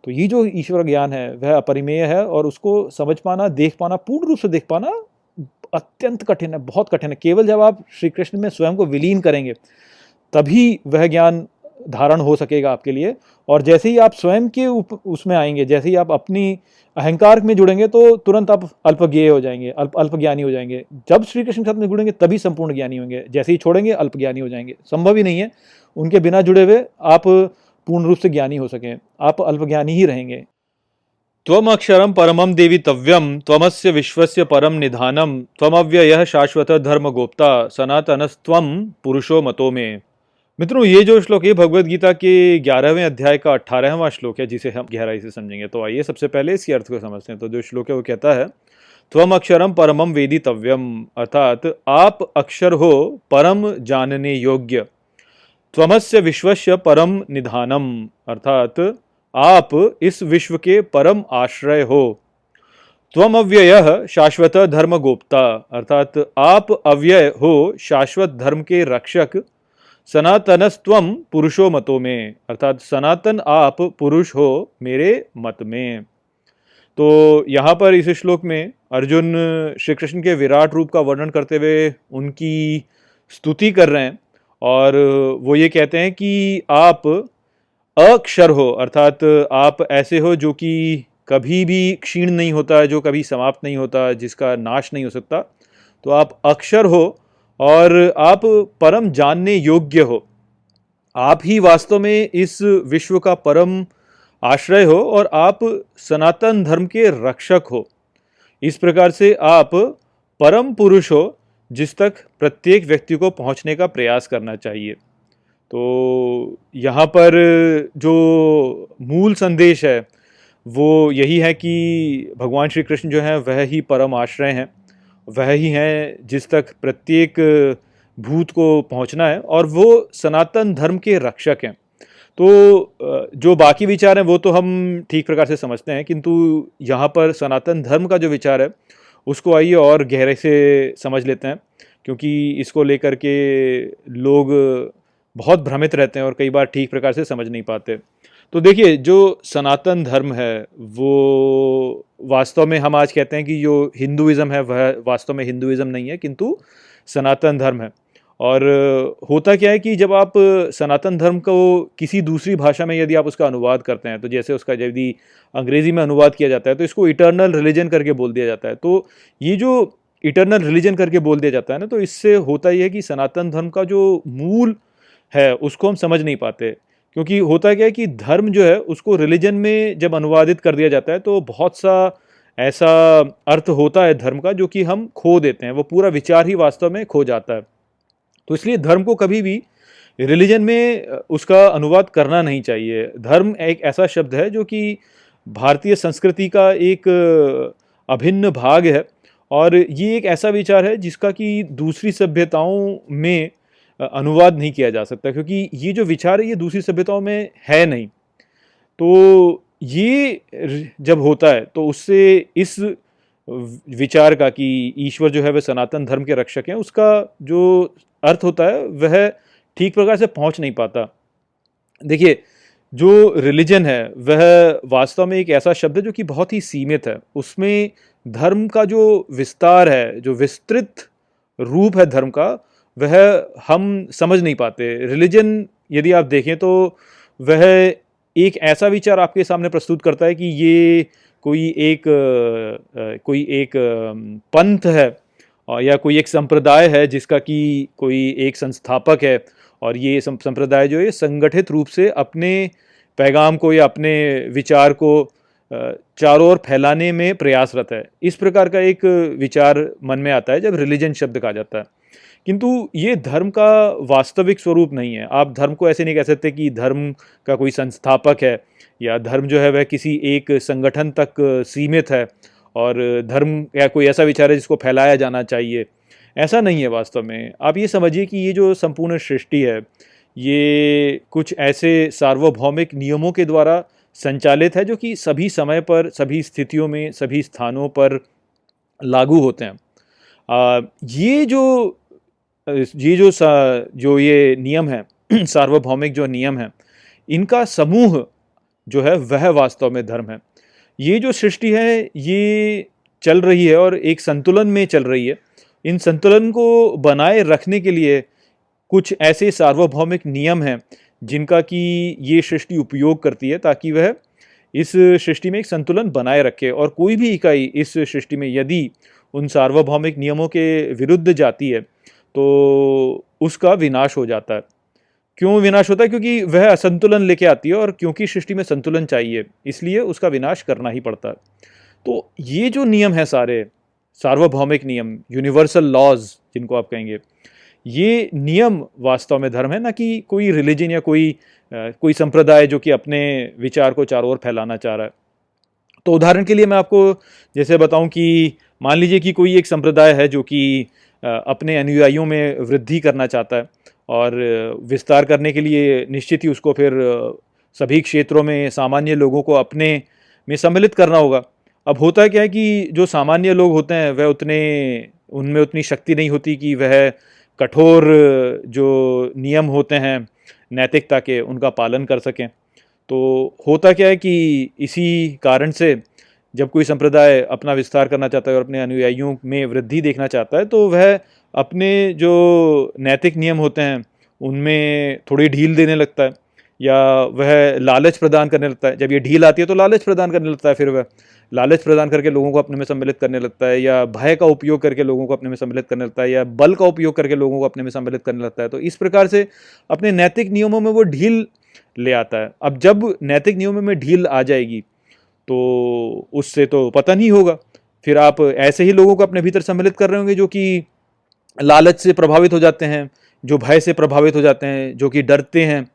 तो ये जो ईश्वर ज्ञान है, वह अपरिमेय है और उसको समझ पाना, देख पाना, पूर्ण रूप से देख पाना अत्यंत कठिन है, बहुत कठिन है। केवल जब आप श्री कृष्ण में स्वयं को विलीन करेंगे, तभी वह ज्ञान धारण हो सकेगा आपके लिए। और जैसे ही आप स्वयं के उप, उसमें आएँगे, जैसे ही आप अपनी अहंकार में जुड़ेंगे तो तुरंत आप अल्पज्ञेय हो जाएँगे, अल्प अल्प ज्ञानी हो जाएँगे। जब श्री कृष्ण के साथ में जुड़ेंगे, तभी संपूर्ण ज्ञानी होंगे। जैसे ही छोड़ेंगे अल्प ज्ञानी हो जाएँगे। संभव ही नहीं है, उनके बिना जुड़े हुए आप पूर्ण रूप से ज्ञानी हो सकें। आप अल्पज्ञानी ही रहेंगे। त्वम अक्षरम परमम देवी तव्यम त्वमस्य विश्वस्य परम निधानम त्वमव्यय शाश्वत धर्म गोप्ता सनातनस्त्वम पुरुषो मतो में। मित्रों, ये जो श्लोक है भगवत गीता के ग्यारहवें अध्याय का अट्ठारहवां श्लोक है, जिसे हम गहराई से समझेंगे। तो आइए सबसे पहले इसके अर्थ को समझते हैं। तो जो श्लोक है, वो कहता है त्वम अक्षरम परमम वेदी तव्यम अर्थात आप अक्षर हो परम जानने योग्य त्वमस्य विश्वस्य परम निधानम, अर्थात आप इस विश्व के परम आश्रय हो। त्वम अव्यय शाश्वत धर्म गोप्ता अर्थात आप अव्यय हो शाश्वत धर्म के रक्षक सनातनस्व पुरुषो मतों में, अर्थात सनातन आप पुरुष हो मेरे मत में। तो यहाँ पर इस श्लोक में अर्जुन श्री कृष्ण के विराट रूप का वर्णन करते हुए उनकी स्तुति कर रहे हैं। और वो ये कहते हैं कि आप अक्षर हो, अर्थात आप ऐसे हो जो कि कभी भी क्षीण नहीं होता, जो कभी समाप्त नहीं होता, जिसका नाश नहीं हो सकता। तो आप अक्षर हो और आप परम जानने योग्य हो। आप ही वास्तव में इस विश्व का परम आश्रय हो और आप सनातन धर्म के रक्षक हो। इस प्रकार से आप परम पुरुष हो जिस तक प्रत्येक व्यक्ति को पहुँचने का प्रयास करना चाहिए। तो यहाँ पर जो मूल संदेश है, वो यही है कि भगवान श्री कृष्ण जो हैं, वह ही परम आश्रय हैं। वह ही हैं जिस तक प्रत्येक भूत को पहुँचना है और वो सनातन धर्म के रक्षक हैं। तो जो बाकी विचार हैं, वो तो हम ठीक प्रकार से समझते हैं, किंतु यहाँ पर सनातन धर्म का जो विचार है उसको आइए और गहरे से समझ लेते हैं, क्योंकि इसको लेकर के लोग बहुत भ्रमित रहते हैं और कई बार ठीक प्रकार से समझ नहीं पाते। तो देखिए, जो सनातन धर्म है, वो वास्तव में हम आज कहते हैं कि जो हिंदुज़म है, वह वास्तव में हिंदुज़म नहीं है, किंतु सनातन धर्म है। और होता क्या है कि जब आप सनातन धर्म को किसी दूसरी भाषा में यदि आप उसका अनुवाद करते हैं तो जैसे उसका यदि अंग्रेज़ी में अनुवाद किया जाता है तो इसको इटर्नल रिलीजन करके बोल दिया जाता है। तो ये जो इटर्नल रिलीजन करके बोल दिया जाता है ना तो इससे होता ही है कि सनातन धर्म का जो मूल है, उसको हम समझ नहीं पाते। क्योंकि होता क्या है कि धर्म जो है, उसको रिलीजन में जब अनुवादित कर दिया जाता है तो बहुत सा ऐसा अर्थ होता है धर्म का, जो कि हम खो देते हैं, वो पूरा विचार ही वास्तव में खो जाता है। तो इसलिए धर्म को कभी भी रिलीजन में उसका अनुवाद करना नहीं चाहिए। धर्म एक ऐसा शब्द है जो कि भारतीय संस्कृति का एक अभिन्न भाग है और ये एक ऐसा विचार है जिसका कि दूसरी सभ्यताओं में अनुवाद नहीं किया जा सकता क्योंकि ये जो विचार है ये दूसरी सभ्यताओं में है नहीं। तो ये जब होता है तो उससे इस विचार का कि ईश्वर जो है वह सनातन धर्म के रक्षक हैं, उसका जो अर्थ होता है, वह ठीक प्रकार से पहुँच नहीं पाता। देखिए, जो रिलीजन है, वह वास्तव में एक ऐसा शब्द है जो कि बहुत ही सीमित है। उसमें धर्म का जो विस्तार है, जो विस्तृत रूप है धर्म का, वह हम समझ नहीं पाते। रिलीजन यदि आप देखें तो वह एक ऐसा विचार आपके सामने प्रस्तुत करता है कि ये कोई एक कोई एक पंथ है या कोई एक संप्रदाय है जिसका कि कोई एक संस्थापक है और ये संप्रदाय जो है संगठित रूप से अपने पैगाम को या अपने विचार को चारों ओर फैलाने में प्रयासरत है। इस प्रकार का एक विचार मन में आता है जब रिलीजन शब्द कहा जाता है। किंतु ये धर्म का वास्तविक स्वरूप नहीं है। आप धर्म को ऐसे नहीं कह सकते कि धर्म का कोई संस्थापक है या धर्म जो है वह किसी एक संगठन तक सीमित है। और धर्म या कोई ऐसा विचार है जिसको फैलाया जाना चाहिए। ऐसा नहीं है वास्तव में। आप ये समझिए कि ये जो संपूर्ण सृष्टि है ये कुछ ऐसे सार्वभौमिक नियमों के द्वारा संचालित है जो कि सभी समय पर सभी स्थितियों में सभी स्थानों पर लागू होते हैं। आ, ये जो ये जो सा, जो ये नियम है सार्वभौमिक जो नियम है इनका समूह जो है वह वास्तव में धर्म है। ये जो सृष्टि है, ये चल रही है और एक संतुलन में चल रही है। इन संतुलन को बनाए रखने के लिए कुछ ऐसे सार्वभौमिक नियम हैं, जिनका कि ये सृष्टि उपयोग करती है, ताकि वह इस सृष्टि में एक संतुलन बनाए रखे और कोई भी इकाई इस सृष्टि में यदि उन सार्वभौमिक नियमों के विरुद्ध जाती है तो उसका विनाश हो जाता है। क्यों विनाश होता है? क्योंकि वह असंतुलन लेके आती है और क्योंकि सृष्टि में संतुलन चाहिए, इसलिए उसका विनाश करना ही पड़ता है। तो ये जो नियम है सारे, सार्वभौमिक नियम यूनिवर्सल लॉज जिनको आप कहेंगे, ये नियम वास्तव में धर्म है, ना कि कोई रिलीजन या कोई कोई संप्रदाय जो कि अपने विचार को चारों ओर फैलाना चाह रहा है। तो उदाहरण के लिए मैं आपको जैसे बताऊँ कि मान लीजिए कि कोई एक संप्रदाय है जो कि अपने अनुयायियों में वृद्धि करना चाहता है और विस्तार करने के लिए निश्चित ही उसको फिर सभी क्षेत्रों में सामान्य लोगों को अपने में सम्मिलित करना होगा। अब होता क्या है कि जो सामान्य लोग होते हैं, वह उतने, उनमें उतनी शक्ति नहीं होती कि वह कठोर, जो नियम होते हैं, नैतिकता के, उनका पालन कर सकें। तो होता क्या है कि इसी कारण से जब कोई संप्रदाय अपना विस्तार करना चाहता है और अपने अनुयायियों में वृद्धि देखना चाहता है तो वह अपने जो नैतिक नियम होते हैं, उनमें थोड़ी ढील देने लगता है, या वह लालच प्रदान करने लगता है। जब ये ढील आती है तो लालच प्रदान करने लगता है, फिर वह लालच प्रदान करके लोगों को अपने में सम्मिलित करने लगता है, या भय का उपयोग करके लोगों को अपने में सम्मिलित करने लगता है, या बल का उपयोग करके लोगों को अपने में सम्मिलित करने लगता है। तो इस प्रकार से अपने नैतिक नियमों में वो ढील ले आता है। अब जब नैतिक नियमों में ढील आ जाएगी तो उससे तो पतन ही होगा। फिर आप ऐसे ही लोगों को अपने भीतर सम्मिलित कर रहे होंगे जो कि लालच से प्रभावित हो जाते हैं, जो भय से प्रभावित हो जाते हैं, जो कि डरते हैं,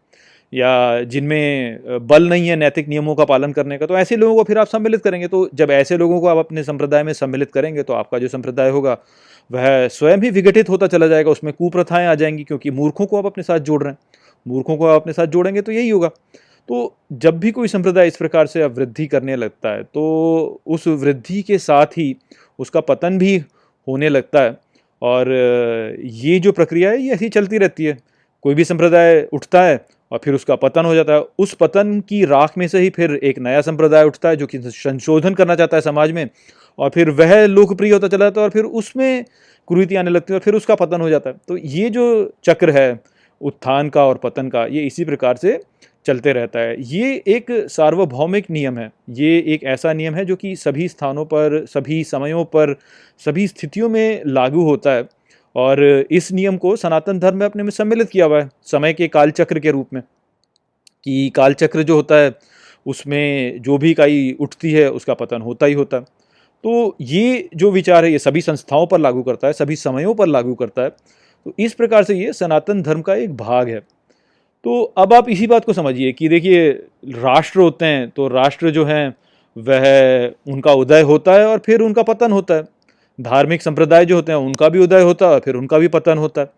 या जिनमें बल नहीं है नैतिक नियमों का पालन करने का तो ऐसे लोगों को फिर आप सम्मिलित करेंगे। तो जब ऐसे लोगों को आप अपने संप्रदाय में सम्मिलित करेंगे तो आपका जो संप्रदाय होगा, वह स्वयं ही विघटित होता चला जाएगा। उसमें कुप्रथाएँ आ जाएँगी, क्योंकि मूर्खों को आप अपने साथ जोड़ रहे हैं। मूर्खों को आप अपने साथ जोड़ेंगे तो यही होगा। तो जब भी कोई संप्रदाय इस प्रकार से वृद्धि करने लगता है तो उस वृद्धि के साथ ही उसका पतन भी होने लगता है। और ये जो प्रक्रिया है, ये ऐसी चलती रहती है। कोई भी संप्रदाय उठता है और फिर उसका पतन हो जाता है। उस पतन की राख में से ही फिर एक नया संप्रदाय उठता है, जो कि संशोधन करना चाहता है समाज में। और फिर वह लोकप्रिय होता चला जाता है और फिर उसमें कुरीति आने लगती है और फिर उसका पतन हो जाता है। तो ये जो चक्र है, उत्थान का और पतन का, ये इसी प्रकार से चलते रहता है। ये एक सार्वभौमिक नियम है। ये एक ऐसा नियम है जो कि सभी स्थानों पर, सभी समयों पर, सभी स्थितियों में लागू होता है और इस नियम को सनातन धर्म में अपने में सम्मिलित किया हुआ है, समय के कालचक्र के रूप में। कि कालचक्र जो होता है, उसमें जो भी इकाई उठती है, उसका पतन होता ही होता है। तो ये जो विचार है, ये सभी संस्थाओं पर लागू करता है, सभी समयों पर लागू करता है। तो इस प्रकार से ये सनातन धर्म का एक भाग है। तो अब आप इसी बात को समझिए कि देखिए, राष्ट्र होते हैं तो राष्ट्र जो हैं, वह उनका उदय होता है और फिर उनका पतन होता है। धार्मिक संप्रदाय जो होते हैं, उनका भी उदय होता है और फिर उनका भी पतन होता है।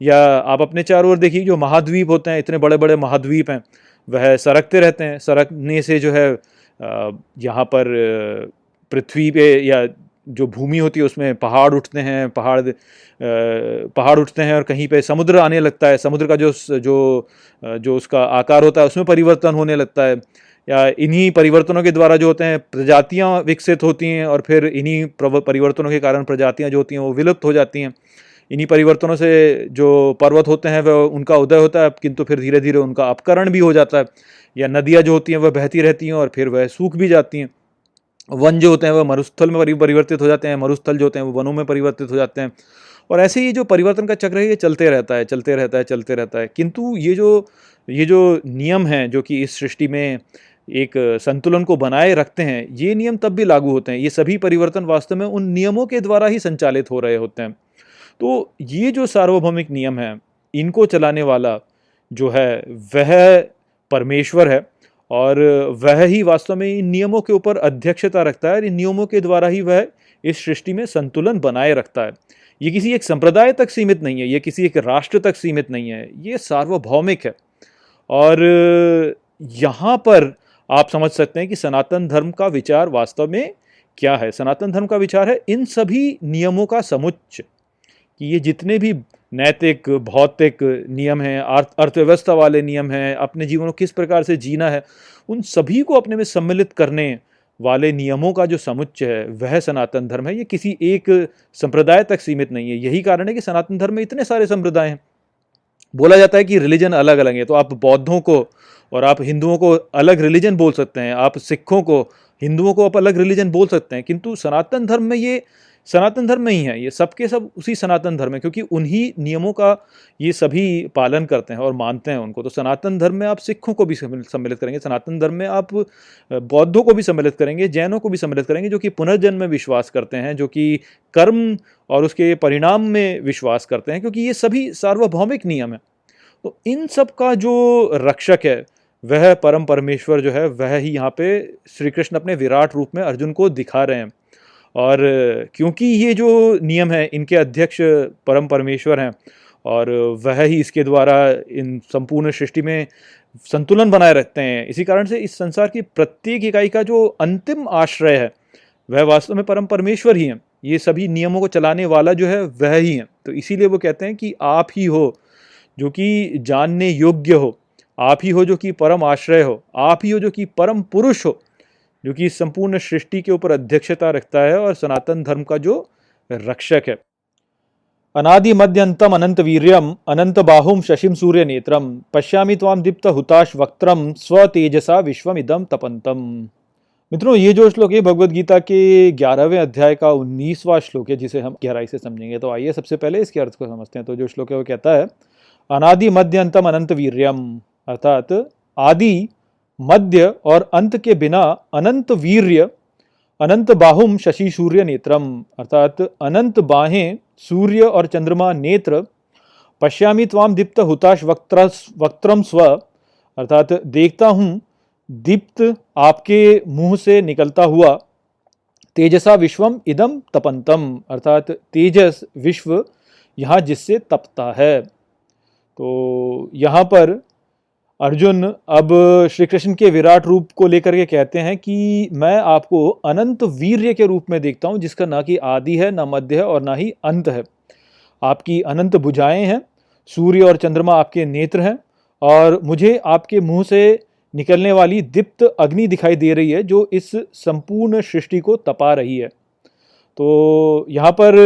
या आप अपने चारों ओर देखिए, जो महाद्वीप होते हैं, इतने बड़े बड़े महाद्वीप हैं, वह सरकते रहते हैं। सरकने से जो है यहाँ पर पृथ्वी पे या जो भूमि होती है उसमें पहाड़ उठते हैं, पहाड़ पहाड़ उठते हैं और कहीं पे समुद्र आने लगता है। समुद्र का जो जो जो उसका आकार होता है उसमें परिवर्तन होने लगता है। या इन्हीं परिवर्तनों के द्वारा जो होते हैं, प्रजातियाँ विकसित होती हैं और फिर इन्हीं परिवर्तनों के कारण प्रजातियाँ जो होती हैं वो विलुप्त हो जाती हैं। इन्हीं परिवर्तनों से जो पर्वत होते हैं, वह उनका उदय होता है, किंतु फिर धीरे धीरे उनका अपकरण भी हो जाता है। या नदियाँ जो होती हैं, वह बहती रहती हैं और फिर वह सूख भी जाती हैं। वन जो होते हैं वह मरुस्थल में परिवर्तित हो जाते हैं, मरुस्थल जो होते हैं वो वनों में परिवर्तित हो जाते हैं। और ऐसे ही जो परिवर्तन का चक्र है, ये चलते रहता है, चलते रहता है, चलते रहता है। किंतु ये जो ये जो नियम हैं, जो कि इस सृष्टि में एक संतुलन को बनाए रखते हैं, ये नियम तब भी लागू होते हैं। ये सभी परिवर्तन वास्तव में उन नियमों के द्वारा ही संचालित हो रहे होते हैं। तो ये जो सार्वभौमिक नियम हैं, इनको चलाने वाला जो है, वह परमेश्वर है। और वह ही वास्तव में इन नियमों के ऊपर अध्यक्षता रखता है इन नियमों के द्वारा ही वह इस सृष्टि में संतुलन बनाए रखता है। ये किसी एक संप्रदाय तक सीमित नहीं है, ये किसी एक राष्ट्र तक सीमित नहीं है, ये सार्वभौमिक है। और यहाँ पर आप समझ सकते हैं कि सनातन धर्म का विचार वास्तव में क्या है। सनातन धर्म का विचार है इन सभी नियमों का समुच्च, कि ये जितने भी नैतिक, भौतिक नियम हैं अर्थव्यवस्था वाले नियम हैं, अपने जीवन को किस प्रकार से जीना है, उन सभी को अपने में सम्मिलित करने वाले नियमों का जो समुच्चय है, वह सनातन धर्म है। ये किसी एक संप्रदाय तक सीमित नहीं है। यही कारण है कि सनातन धर्म में इतने सारे संप्रदाय हैं। बोला जाता है कि रिलीजन अलग अलग है तो आप बौद्धों को और आप हिंदुओं को अलग रिलीजन बोल सकते हैं, आप सिखों को, हिंदुओं को आप अलग रिलीजन बोल सकते हैं, किंतु सनातन धर्म में ये सनातन धर्म में ही है ये सबके सब उसी सनातन धर्म है, क्योंकि उन्हीं नियमों का ये सभी पालन करते हैं और मानते हैं उनको। तो सनातन धर्म में आप सिखों को भी सम्मिलित करेंगे, सनातन धर्म में आप बौद्धों को भी सम्मिलित करेंगे, जैनों को भी सम्मिलित करेंगे, जो कि पुनर्जन्म में विश्वास करते हैं, जो कि कर्म और उसके परिणाम में विश्वास करते हैं, क्योंकि ये सभी सार्वभौमिक नियम है। तो इन सब का जो रक्षक है, वह परम परमेश्वर जो है, वह ही यहाँ पे श्री कृष्ण अपने विराट रूप में अर्जुन को दिखा रहे हैं। और क्योंकि ये जो नियम है, इनके अध्यक्ष परम परमेश्वर हैं और वह ही इसके द्वारा इन संपूर्ण सृष्टि में संतुलन बनाए रखते हैं। इसी कारण से इस संसार की प्रत्येक इकाई का जो अंतिम आश्रय है, वह वास्तव में परम परमेश्वर ही हैं। ये सभी नियमों को चलाने वाला जो है, वह ही है। तो इसीलिए वो कहते हैं कि आप ही हो, जो कि जानने योग्य हो, आप ही हो जो कि परम आश्रय हो, आप ही हो जो कि परम पुरुष हो जो कि संपूर्ण सृष्टि के ऊपर अध्यक्षता रखता है और सनातन धर्म का जो रक्षक है। अनादि मध्यंतम अनंत वीर्यम, अनंत बाहुम शशिम सूर्य नेत्रम, पश्यामि त्वाम दीप्त हुताश वक्त्रम, स्व तेजसा विश्वम इदम तपंतम। मित्रों, ये जो श्लोक है भगवत गीता के ग्यारहवें अध्याय का उन्नीसवा श्लोक है, जिसे हम गहराई से समझेंगे। तो आइए सबसे पहले इसके अर्थ को समझते हैं। तो जो श्लोक है वो कहता है, अनादि मध्य अंतम अनंत वीर्यम अर्थात आदि मध्य और अंत के बिना अनंत वीर्य, अनंत बाहुम शशि सूर्य नेत्रम। अर्थात अनंत बाहें सूर्य और चंद्रमा नेत्र, पश्यामी त्वाम दीप्त हुताश वक्त्र वक्त्रम स्व। अर्थात देखता हूँ, दीप्त आपके मुँह से निकलता हुआ, तेजसा विश्वम इदम तपंतम। अर्थात तेजस विश्व यहाँ जिससे तपता है। तो यहाँ पर अर्जुन, अब श्री कृष्ण के विराट रूप को लेकर के कहते हैं कि मैं आपको अनंत वीर्य के रूप में देखता हूँ, जिसका ना कि आदि है, ना मध्य है और ना ही अंत है। आपकी अनंत भुजाएँ हैं, सूर्य और चंद्रमा आपके नेत्र हैं और मुझे आपके मुँह से निकलने वाली दीप्त अग्नि दिखाई दे रही है, जो इस संपूर्ण सृष्टि को तपा रही है। तो यहाँ पर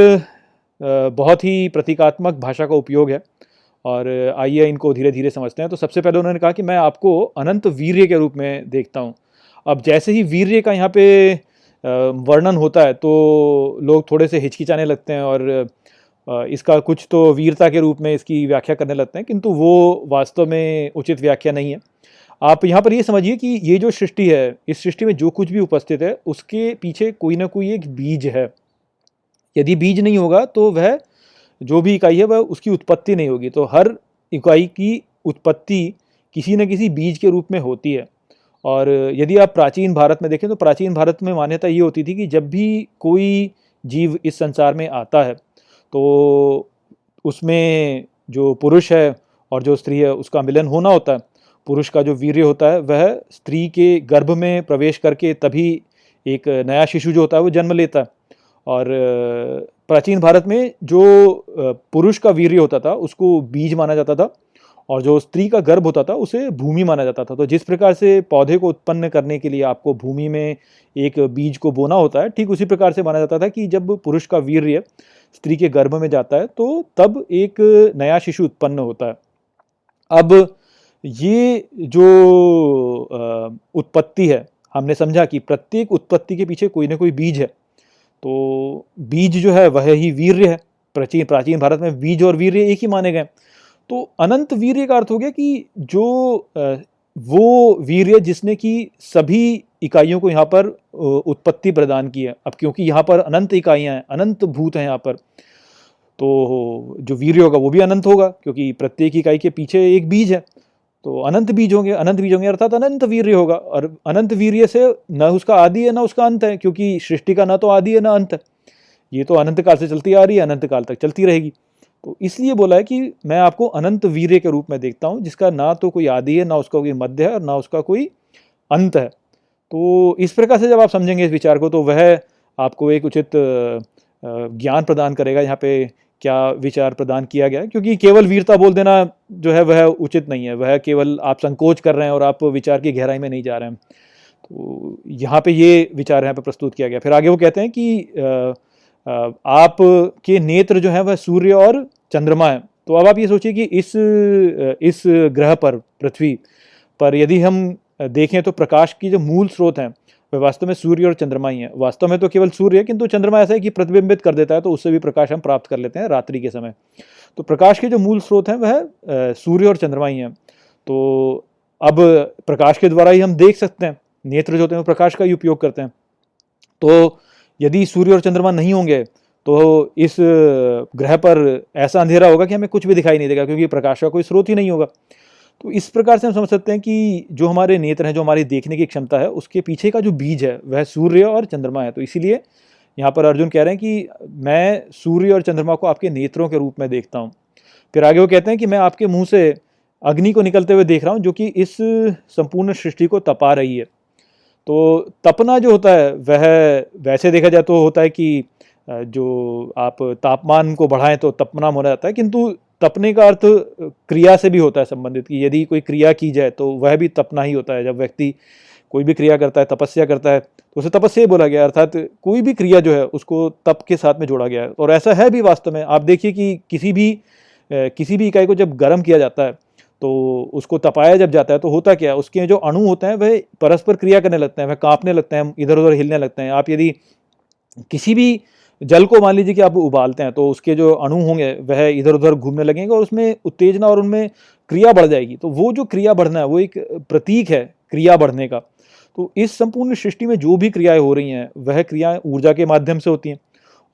बहुत ही प्रतीकात्मक भाषा का उपयोग है। और आइए इनको धीरे धीरे समझते हैं। तो सबसे पहले उन्होंने कहा कि मैं आपको अनंत वीर्य के रूप में देखता हूँ। अब जैसे ही वीर्य का यहाँ पे वर्णन होता है तो लोग थोड़े से हिचकिचाने लगते हैं और इसका कुछ तो वीरता के रूप में इसकी व्याख्या करने लगते हैं, किंतु वो वास्तव में उचित व्याख्या नहीं है। आप यहाँ पर ये समझिए कि ये जो सृष्टि है, इस सृष्टि में जो कुछ भी उपस्थित है, उसके पीछे कोई ना कोई एक बीज है। यदि बीज नहीं होगा तो वह जो भी इकाई है, वह उसकी उत्पत्ति नहीं होगी। तो हर इकाई की उत्पत्ति किसी न किसी बीज के रूप में होती है। और यदि आप प्राचीन भारत में देखें तो प्राचीन भारत में मान्यता ये होती थी कि जब भी कोई जीव इस संसार में आता है तो उसमें जो पुरुष है और जो स्त्री है, उसका मिलन होना होता है। पुरुष का जो वीर्य होता है, वह स्त्री के गर्भ में प्रवेश करके तभी एक नया शिशु जो होता है, वो जन्म लेता है। और प्राचीन भारत में जो पुरुष का वीर्य होता था, उसको बीज माना जाता था और जो स्त्री का गर्भ होता था, उसे भूमि माना जाता था। तो जिस प्रकार से पौधे को उत्पन्न करने के लिए आपको भूमि में एक बीज को बोना होता है, ठीक उसी प्रकार से माना जाता था कि जब पुरुष का वीर्य स्त्री के गर्भ में जाता है तो तब एक नया शिशु उत्पन्न होता है। अब ये जो उत्पत्ति है, हमने समझा कि प्रत्येक उत्पत्ति के पीछे कोई ना कोई बीज है। तो बीज जो है, वह ही वीर्य है। प्राचीन प्राचीन भारत में बीज और वीर्य एक ही माने गए। तो अनंत वीर्य का अर्थ हो गया कि जो वो वीर्य जिसने कि सभी इकाइयों को यहाँ पर उत्पत्ति प्रदान की है। अब क्योंकि यहाँ पर अनंत इकाइयाँ हैं, अनंत भूत हैं यहाँ पर तो जो वीर्य होगा वो भी अनंत होगा, क्योंकि प्रत्येक इकाई के पीछे एक बीज है। तो अनंत बीज होंगे, अनंत बीज होंगे, अर्थात अनंत वीर्य होगा। और अनंत वीर्य से न उसका आदि है, ना उसका अंत है, क्योंकि सृष्टि का ना तो आदि है, ना अंत। है ये तो अनंत काल से चलती आ रही है, अनंत काल तक चलती रहेगी। तो इसलिए बोला है कि मैं आपको अनंत वीर्य के रूप में देखता हूँ, जिसका ना तो कोई आदि है, ना उसका कोई मध्य है, और ना उसका कोई अंत है। तो इस प्रकार से जब आप समझेंगे इस विचार को तो वह आपको एक उचित ज्ञान प्रदान करेगा। यहाँ पे क्या विचार प्रदान किया गया क्योंकि केवल वीरता बोल देना जो है, वह उचित नहीं है। वह केवल आप संकोच कर रहे हैं और आप विचार की गहराई में नहीं जा रहे हैं। तो यहाँ पे ये विचार यहाँ पे प्रस्तुत किया गया। फिर आगे वो कहते हैं कि आप के नेत्र जो है, वह सूर्य और चंद्रमा है। तो अब आप ये सोचिए कि इस इस ग्रह पर, पृथ्वी पर यदि हम देखें तो प्रकाश की जो मूल स्रोत हैं वह वास्तव में सूर्य और चंद्रमा ही है। वास्तव में तो केवल सूर्य है, किंतु चंद्रमा ऐसा है कि प्रतिबिंबित कर देता है तो उससे भी प्रकाश हम प्राप्त कर लेते हैं रात्रि के समय। तो प्रकाश के जो मूल स्रोत हैं, वह सूर्य और चंद्रमा ही हैं। तो अब प्रकाश के द्वारा ही हम देख सकते हैं, नेत्र जो होते हैं, वो प्रकाश का ही उपयोग करते हैं। तो यदि सूर्य और चंद्रमा नहीं होंगे तो इस ग्रह पर ऐसा अंधेरा होगा कि हमें कुछ भी दिखाई नहीं देगा, क्योंकि प्रकाश का कोई स्रोत ही नहीं होगा। तो इस प्रकार से हम समझ सकते हैं कि जो हमारे नेत्र हैं, जो हमारी देखने की क्षमता है, उसके पीछे का जो बीज है, वह सूर्य और चंद्रमा है। तो इसीलिए यहाँ पर अर्जुन कह रहे हैं कि मैं सूर्य और चंद्रमा को आपके नेत्रों के रूप में देखता हूँ। फिर आगे वो कहते हैं कि मैं आपके मुँह से अग्नि को निकलते हुए देख रहा हूँ, जो कि इस संपूर्ण सृष्टि को तपा रही है। तो तपना जो होता है, वह वैसे देखा जाए तो होता है कि जो आप तापमान को बढ़ाएँ तो तपना हो जाता है, किंतु तपने का अर्थ क्रिया से भी होता है संबंधित कि यदि कोई क्रिया की जाए तो वह भी तपना ही होता है। जब व्यक्ति कोई भी क्रिया करता है, तपस्या करता है तो उसे तपस्या बोला गया अर्थात कोई भी क्रिया जो है उसको तप के साथ में जोड़ा गया है। और ऐसा है भी वास्तव में। आप देखिए कि किसी भी किसी भी इकाई को जब गर्म किया जाता है तो उसको तपाया जब जाता है तो होता क्या उसके जो अणु होते हैं, वह परस्पर क्रिया करने लगते हैं, वह कांपने लगते हैं इधर उधर हिलने लगते हैं। आप यदि किसी भी जल को मान लीजिए कि आप उबालते हैं तो उसके जो अणु होंगे, वह इधर उधर घूमने लगेंगे और उसमें उत्तेजना और उनमें क्रिया बढ़ जाएगी। तो वो जो क्रिया बढ़ना है, वो एक प्रतीक है क्रिया बढ़ने का। तो इस संपूर्ण सृष्टि में जो भी क्रियाएँ हो रही हैं, वह क्रियाएँ ऊर्जा के माध्यम से होती हैं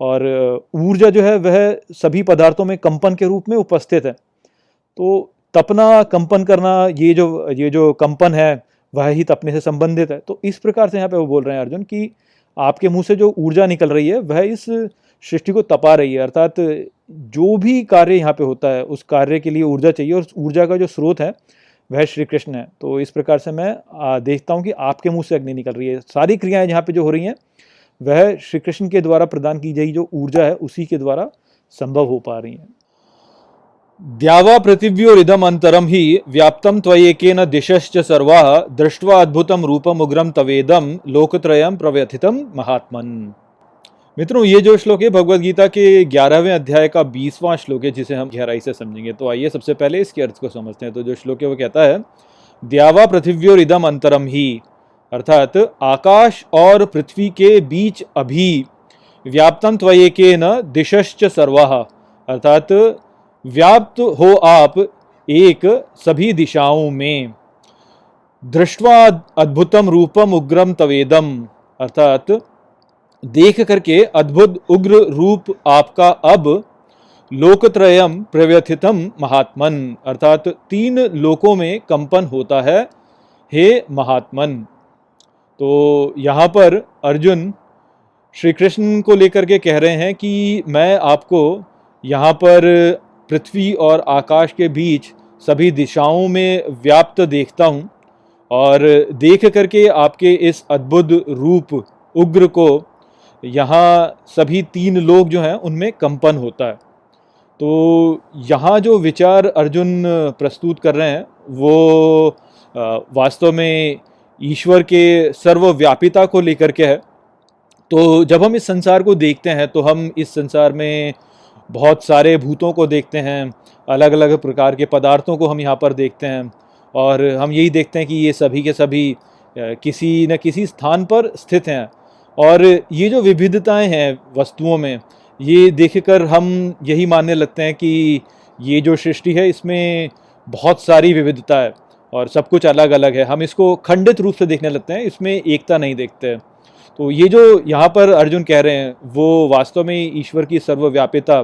और ऊर्जा जो है, वह सभी पदार्थों में कंपन के रूप में उपस्थित है। तो तपना, कंपन करना, ये जो ये जो कंपन है, वह ही तपने से संबंधित है। तो इस प्रकार से यहाँ पे वो बोल रहे हैं अर्जुन कि आपके मुँह से जो ऊर्जा निकल रही है, वह इस सृष्टि को तपा रही है। अर्थात जो भी कार्य यहाँ पे होता है, उस कार्य के लिए ऊर्जा चाहिए और ऊर्जा का जो स्रोत है, वह श्री कृष्ण है। तो इस प्रकार से मैं देखता हूँ कि आपके मुँह से अग्नि निकल रही है। सारी क्रियाएँ जहाँ पे जो हो रही हैं, वह श्री कृष्ण के द्वारा प्रदान की गई जो ऊर्जा है, उसी के द्वारा संभव हो पा रही हैं। द्यावा पृथिव्योरिदम अंतरम ही व्याप्तम त्वयेकेन दिशश्च सर्वा दृष्ट्वा अद्भुतम रूपम उग्रम तवेदम लोकत्रयम प्रव्यथितम महात्मन। मित्रों, ये जो श्लोक है भगवत गीता के ग्यारहवें अध्याय का बीसवां श्लोक है, जिसे हम गहराई से समझेंगे। तो आइए सबसे पहले इसके अर्थ को समझते हैं। तो जो श्लोक है, वो कहता है, द्यावा पृथिव्योरिदम अंतरम ही अर्थात, आकाश और पृथ्वी के बीच अभी व्याप्तम त्वयेकेन दिशश्च सर्वा अर्थात व्याप्त हो आप एक सभी दिशाओं में। दृष्टवा अद्भुतम रूपम उग्रम तवेदम अर्थात, देख करके अद्भुत उग्र रूप आपका अब लोकत्रयम प्रव्यथितम महात्मन। अर्थात, तीन लोकों में कंपन होता है, हे महात्मन। तो यहाँ पर अर्जुन श्री कृष्ण को लेकर के कह रहे हैं कि मैं आपको यहाँ पर पृथ्वी और आकाश के बीच सभी दिशाओं में व्याप्त देखता हूँ और देख करके आपके इस अद्भुत रूप उग्र को यहाँ सभी तीन लोग जो हैं उनमें कंपन होता है। तो यहाँ जो विचार अर्जुन प्रस्तुत कर रहे हैं, वो वास्तव में ईश्वर के सर्वव्यापिता को लेकर के है। तो जब हम इस संसार को देखते हैं तो हम इस संसार में बहुत सारे भूतों को देखते हैं अलग अलग प्रकार के पदार्थों को हम यहाँ पर देखते हैं और हम यही देखते हैं कि ये सभी के सभी किसी न किसी स्थान पर स्थित हैं। और ये जो विविधताएँ हैं वस्तुओं में, ये देखकर हम यही मानने लगते हैं कि ये जो सृष्टि है, इसमें बहुत सारी विविधता है और सब कुछ अलग अलग है। हम इसको खंडित रूप से देखने लगते हैं, इसमें एकता नहीं देखते। तो ये जो यहाँ पर अर्जुन कह रहे हैं, वो वास्तव में ईश्वर की सर्वव्यापिता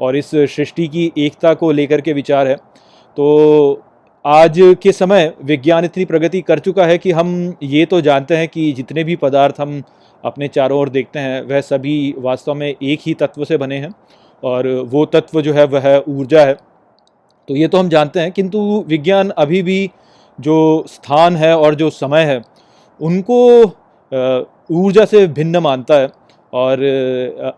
और इस सृष्टि की एकता को लेकर के विचार है। तो आज के समय विज्ञान इतनी प्रगति कर चुका है कि हम ये तो जानते हैं कि जितने भी पदार्थ हम अपने चारों ओर देखते हैं, वह सभी वास्तव में एक ही तत्व से बने हैं और वो तत्व जो है, वह ऊर्जा है। तो ये तो हम जानते हैं, किंतु विज्ञान अभी भी जो स्थान है और जो समय है, उनको ऊर्जा से भिन्न मानता है। और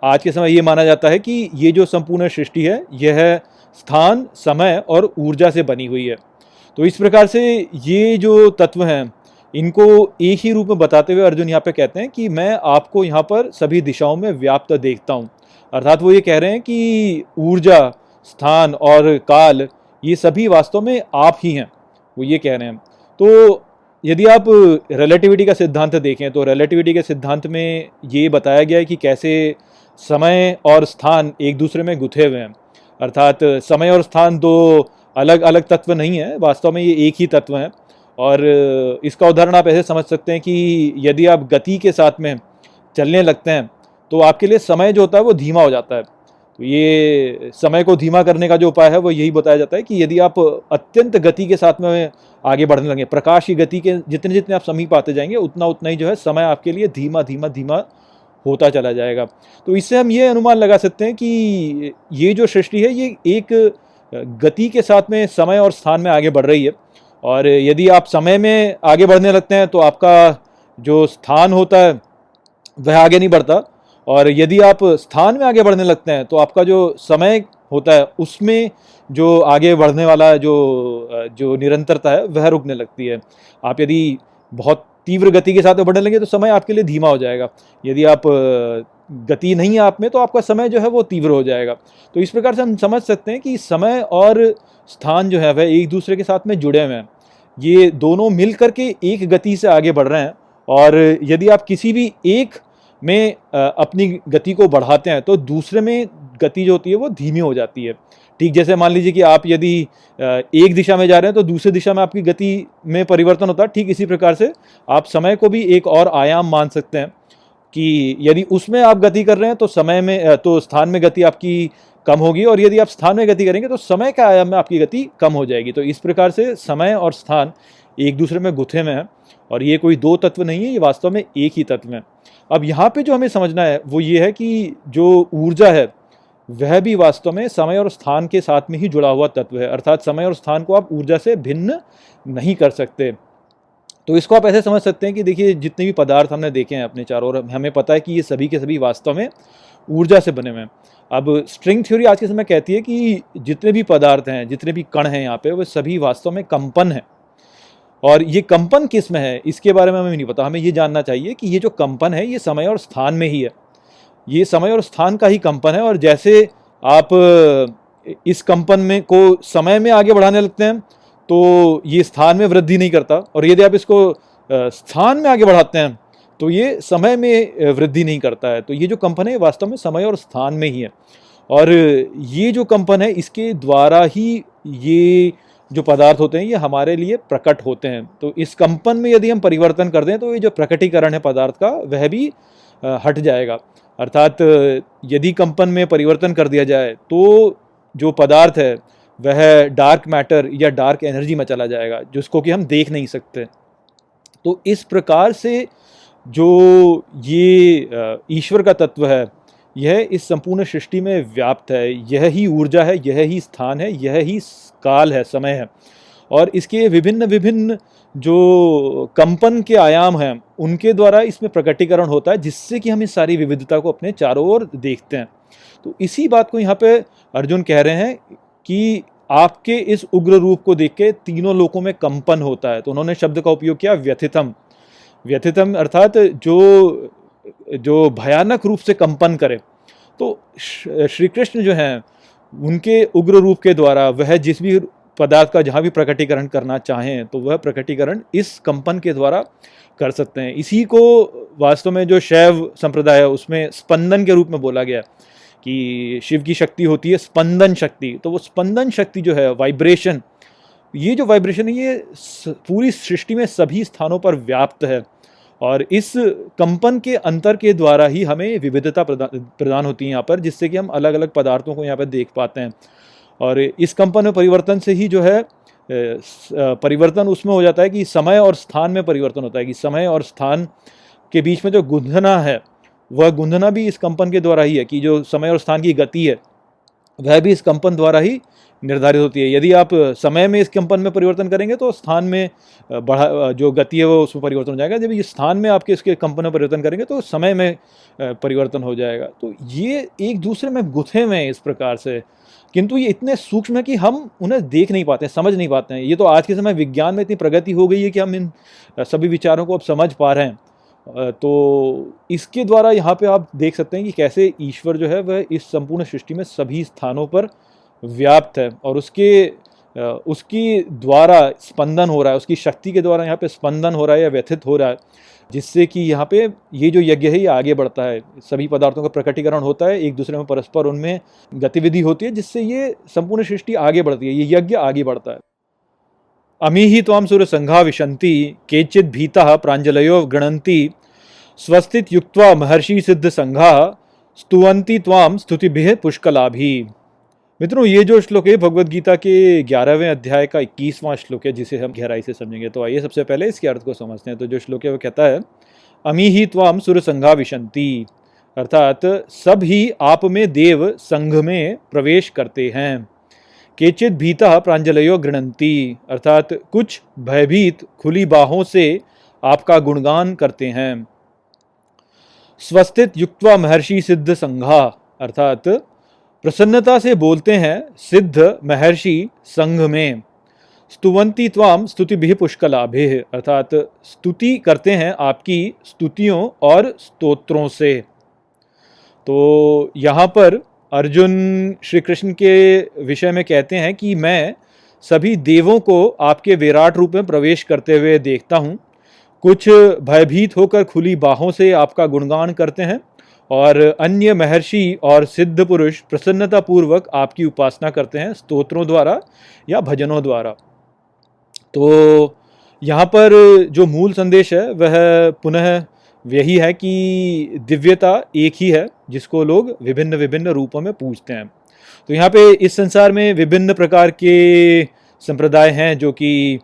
आज के समय ये माना जाता है कि ये जो संपूर्ण सृष्टि है, यह स्थान, समय और ऊर्जा से बनी हुई है। तो इस प्रकार से ये जो तत्व हैं, इनको एक ही रूप में बताते हुए अर्जुन यहाँ पे कहते हैं कि मैं आपको यहाँ पर सभी दिशाओं में व्याप्त देखता हूँ। अर्थात वो ये कह रहे हैं कि ऊर्जा, स्थान और काल, ये सभी वास्तव में आप ही हैं, वो ये कह रहे हैं। तो यदि आप रिलेटिविटी का सिद्धांत देखें तो रिलेटिविटी के सिद्धांत में ये बताया गया है कि कैसे समय और स्थान एक दूसरे में गुथे हुए हैं। अर्थात समय और स्थान दो अलग अलग तत्व नहीं है, वास्तव में ये एक ही तत्व हैं। और इसका उदाहरण आप ऐसे समझ सकते हैं कि यदि आप गति के साथ में चलने लगते हैं तो आपके लिए समय जो होता है वो धीमा हो जाता है। ये समय को धीमा करने का जो उपाय है, वो यही बताया जाता है कि यदि आप अत्यंत गति के साथ में आगे बढ़ने लगे प्रकाश की गति के जितने जितने आप समीप आते जाएँगे, उतना उतना ही जो है समय आपके लिए धीमा धीमा धीमा होता चला जाएगा। तो इससे हम ये अनुमान लगा सकते हैं कि ये जो सृष्टि है, ये एक गति के साथ में समय और स्थान में आगे बढ़ रही है। और यदि आप समय में आगे बढ़ने लगते हैं तो आपका जो स्थान होता है, वह आगे नहीं बढ़ता। और यदि आप स्थान में आगे बढ़ने लगते हैं तो आपका जो समय होता है, उसमें जो आगे बढ़ने वाला जो जो निरंतरता है, वह रुकने लगती है। आप यदि बहुत तीव्र गति के साथ बढ़ने लगे तो समय आपके लिए धीमा हो जाएगा। यदि आप गति नहीं है आप में तो आपका समय जो है, वो तीव्र हो जाएगा। तो इस प्रकार से हम समझ सकते हैं कि समय और स्थान जो है, वह एक दूसरे के साथ में जुड़े हुए हैं। ये दोनों मिल करके एक गति से आगे बढ़ रहे हैं, और यदि आप किसी भी एक में अपनी गति को बढ़ाते हैं तो दूसरे में गति जो होती है वो धीमी हो जाती है। ठीक, जैसे मान लीजिए कि आप यदि एक दिशा में जा रहे हैं तो दूसरी दिशा में आपकी गति में परिवर्तन होता है। ठीक, इसी प्रकार से आप समय को भी एक और आयाम मान सकते हैं कि यदि उसमें आप गति कर रहे हैं तो समय में तो स्थान में गति आपकी कम होगी और यदि आप स्थान में गति करेंगे तो समय के आयाम में आपकी गति कम हो जाएगी। तो इस प्रकार से समय और स्थान एक दूसरे में गुथे में है और ये कोई दो तत्व नहीं है, ये वास्तव में एक ही तत्व है। अब यहाँ पे जो हमें समझना है, वो ये है कि जो ऊर्जा है, वह भी वास्तव में समय और स्थान के साथ में ही जुड़ा हुआ तत्व है। अर्थात समय और स्थान को आप ऊर्जा से भिन्न नहीं कर सकते। तो इसको आप ऐसे समझ सकते हैं कि देखिए, जितने भी पदार्थ हमने देखे हैं अपने चारों ओर, हमें पता है कि ये सभी के सभी वास्तव में ऊर्जा से बने हुए हैं। अब स्ट्रिंग थ्योरी आज के समय कहती है कि जितने भी पदार्थ हैं, जितने भी कण हैं यहाँ पे, वो सभी वास्तव में कंपन है। और ये कंपन किसमें है, इसके बारे में हमें नहीं पता। हमें ये जानना चाहिए कि ये जो कंपन है, ये समय और स्थान में ही है। ये समय और स्थान का ही कंपन है और जैसे आप इस कंपन में को समय में आगे बढ़ाने लगते हैं तो ये स्थान में वृद्धि नहीं करता। और यदि आप इसको स्थान में आगे बढ़ाते हैं तो ये समय में वृद्धि नहीं करता है। तो ये जो कंपन है वास्तव में समय और स्थान में ही है। और ये जो कंपन है, इसके द्वारा ही ये जो पदार्थ होते हैं, ये हमारे लिए प्रकट होते हैं। तो इस कंपन में यदि हम परिवर्तन कर दें तो ये जो प्रकटीकरण है पदार्थ का, वह भी हट जाएगा। अर्थात, यदि कंपन में परिवर्तन कर दिया जाए तो जो पदार्थ है, वह डार्क मैटर या डार्क एनर्जी में चला जाएगा, जिसको कि हम देख नहीं सकते। तो इस प्रकार से जो ये ईश्वर का तत्व है यह इस संपूर्ण सृष्टि में व्याप्त है। यह ही ऊर्जा है, यह ही स्थान है, यह ही काल है, समय है। और इसके विभिन्न विभिन्न जो कंपन के आयाम हैं, उनके द्वारा इसमें प्रकटीकरण होता है, जिससे कि हम इस सारी विविधता को अपने चारों ओर देखते हैं। तो इसी बात को यहाँ पे अर्जुन कह रहे हैं कि आपके इस उग्र रूप को देख के तीनों लोगों में कंपन होता है। तो उन्होंने शब्द का उपयोग किया व्यथितम। व्यथितम अर्थात जो जो भयानक रूप से कंपन करे तो श्री कृष्ण जो हैं, उनके उग्र रूप के द्वारा वह जिस भी पदार्थ का जहाँ भी प्रकटीकरण करना चाहें तो वह प्रकटीकरण इस कंपन के द्वारा कर सकते हैं। इसी को वास्तव में जो शैव संप्रदाय है, उसमें स्पंदन के रूप में बोला गया कि शिव की शक्ति होती है स्पंदन शक्ति। तो वो स्पंदन शक्ति जो है वाइब्रेशन ये जो वाइब्रेशन है, ये पूरी सृष्टि में सभी स्थानों पर व्याप्त है। और इस कंपन के अंतर के द्वारा ही हमें विविधता प्रदान होती है यहाँ पर, जिससे कि हम अलग अलग पदार्थों को यहाँ पर देख पाते हैं। और इस कंपन में परिवर्तन से ही जो है परिवर्तन उसमें हो जाता है कि समय और स्थान में परिवर्तन होता है कि समय और स्थान के बीच में जो गुंधना है, वह गुंधना भी इस कंपन के द्वारा ही है कि जो समय और स्थान की गति है, वह भी इस कंपन द्वारा ही निर्धारित होती है। यदि आप समय में इस कंपन में परिवर्तन करेंगे तो स्थान में बढ़ा जो गति है वो उसमें परिवर्तन हो जाएगा। जब ये स्थान में आपके इसके कंपन में परिवर्तन करेंगे तो समय में परिवर्तन हो जाएगा। तो ये एक दूसरे में गुथे हुए हैं इस प्रकार से। किंतु ये इतने सूक्ष्म है कि हम उन्हें देख नहीं पाते समझ नहीं पाते हैं। ये तो आज के समय विज्ञान में इतनी प्रगति हो गई है कि हम इन सभी विचारों को अब समझ पा रहे हैं। तो इसके द्वारा यहाँ पे आप देख सकते हैं कि कैसे ईश्वर जो है वह इस संपूर्ण सृष्टि में सभी स्थानों पर व्याप्त है और उसके उसकी द्वारा स्पंदन हो रहा है, उसकी शक्ति के द्वारा यहाँ पे स्पंदन हो रहा है या व्यथित हो रहा है, जिससे कि यहाँ पे ये जो यज्ञ है, ये आगे बढ़ता है। सभी पदार्थों का प्रकटीकरण होता है, एक दूसरे में परस्पर उनमें गतिविधि होती है, जिससे ये संपूर्ण सृष्टि आगे बढ़ती है, ये यज्ञ आगे बढ़ता है। अमी ही ताम सूर्य संघा विशंति, केचित भीता प्रांजलयो गणंती स्वस्थित युक्त्वा महर्षि सिद्ध संघा स्तुवंती ताम स्तुति पुष्कलाभी। मित्रों, ये जो श्लोक है, भगवत गीता के ग्यारहवें अध्याय का इक्कीसवां श्लोक है, जिसे हम गहराई से समझेंगे। तो आइए सबसे पहले इसके अर्थ को समझते हैं। तो जो श्लोक है, वो कहता है, अमी ही त्वाम सुर संघा विशंति अर्थात, सब ही आप में देव संघ में प्रवेश करते हैं। केचित भीता प्रांजलयो गृणंती। अर्थात, कुछ भयभीत खुली बाहों से आपका गुणगान करते हैं। स्वस्थित युक्तवा महर्षि सिद्ध संघा। अर्थात प्रसन्नता से बोलते हैं, सिद्ध महर्षि संघ में स्तुवंती त्वाम स्तुति भी पुष्कलाभे। अर्थात स्तुति करते हैं आपकी स्तुतियों और स्तोत्रों से। तो यहाँ पर अर्जुन श्री कृष्ण के विषय में कहते हैं कि मैं सभी देवों को आपके विराट रूप में प्रवेश करते हुए देखता हूँ। कुछ भयभीत होकर खुली बाहों से आपका गुणगान करते हैं। और अन्य महर्षि और सिद्ध पुरुष प्रसन्नता पूर्वक आपकी उपासना करते हैं स्तोत्रों द्वारा या भजनों द्वारा। तो यहाँ पर जो मूल संदेश है, वह पुनः यही है कि दिव्यता एक ही है, जिसको लोग विभिन्न विभिन्न रूपों में पूजते हैं। तो यहाँ पे इस संसार में विभिन्न प्रकार के संप्रदाय हैं, जो कि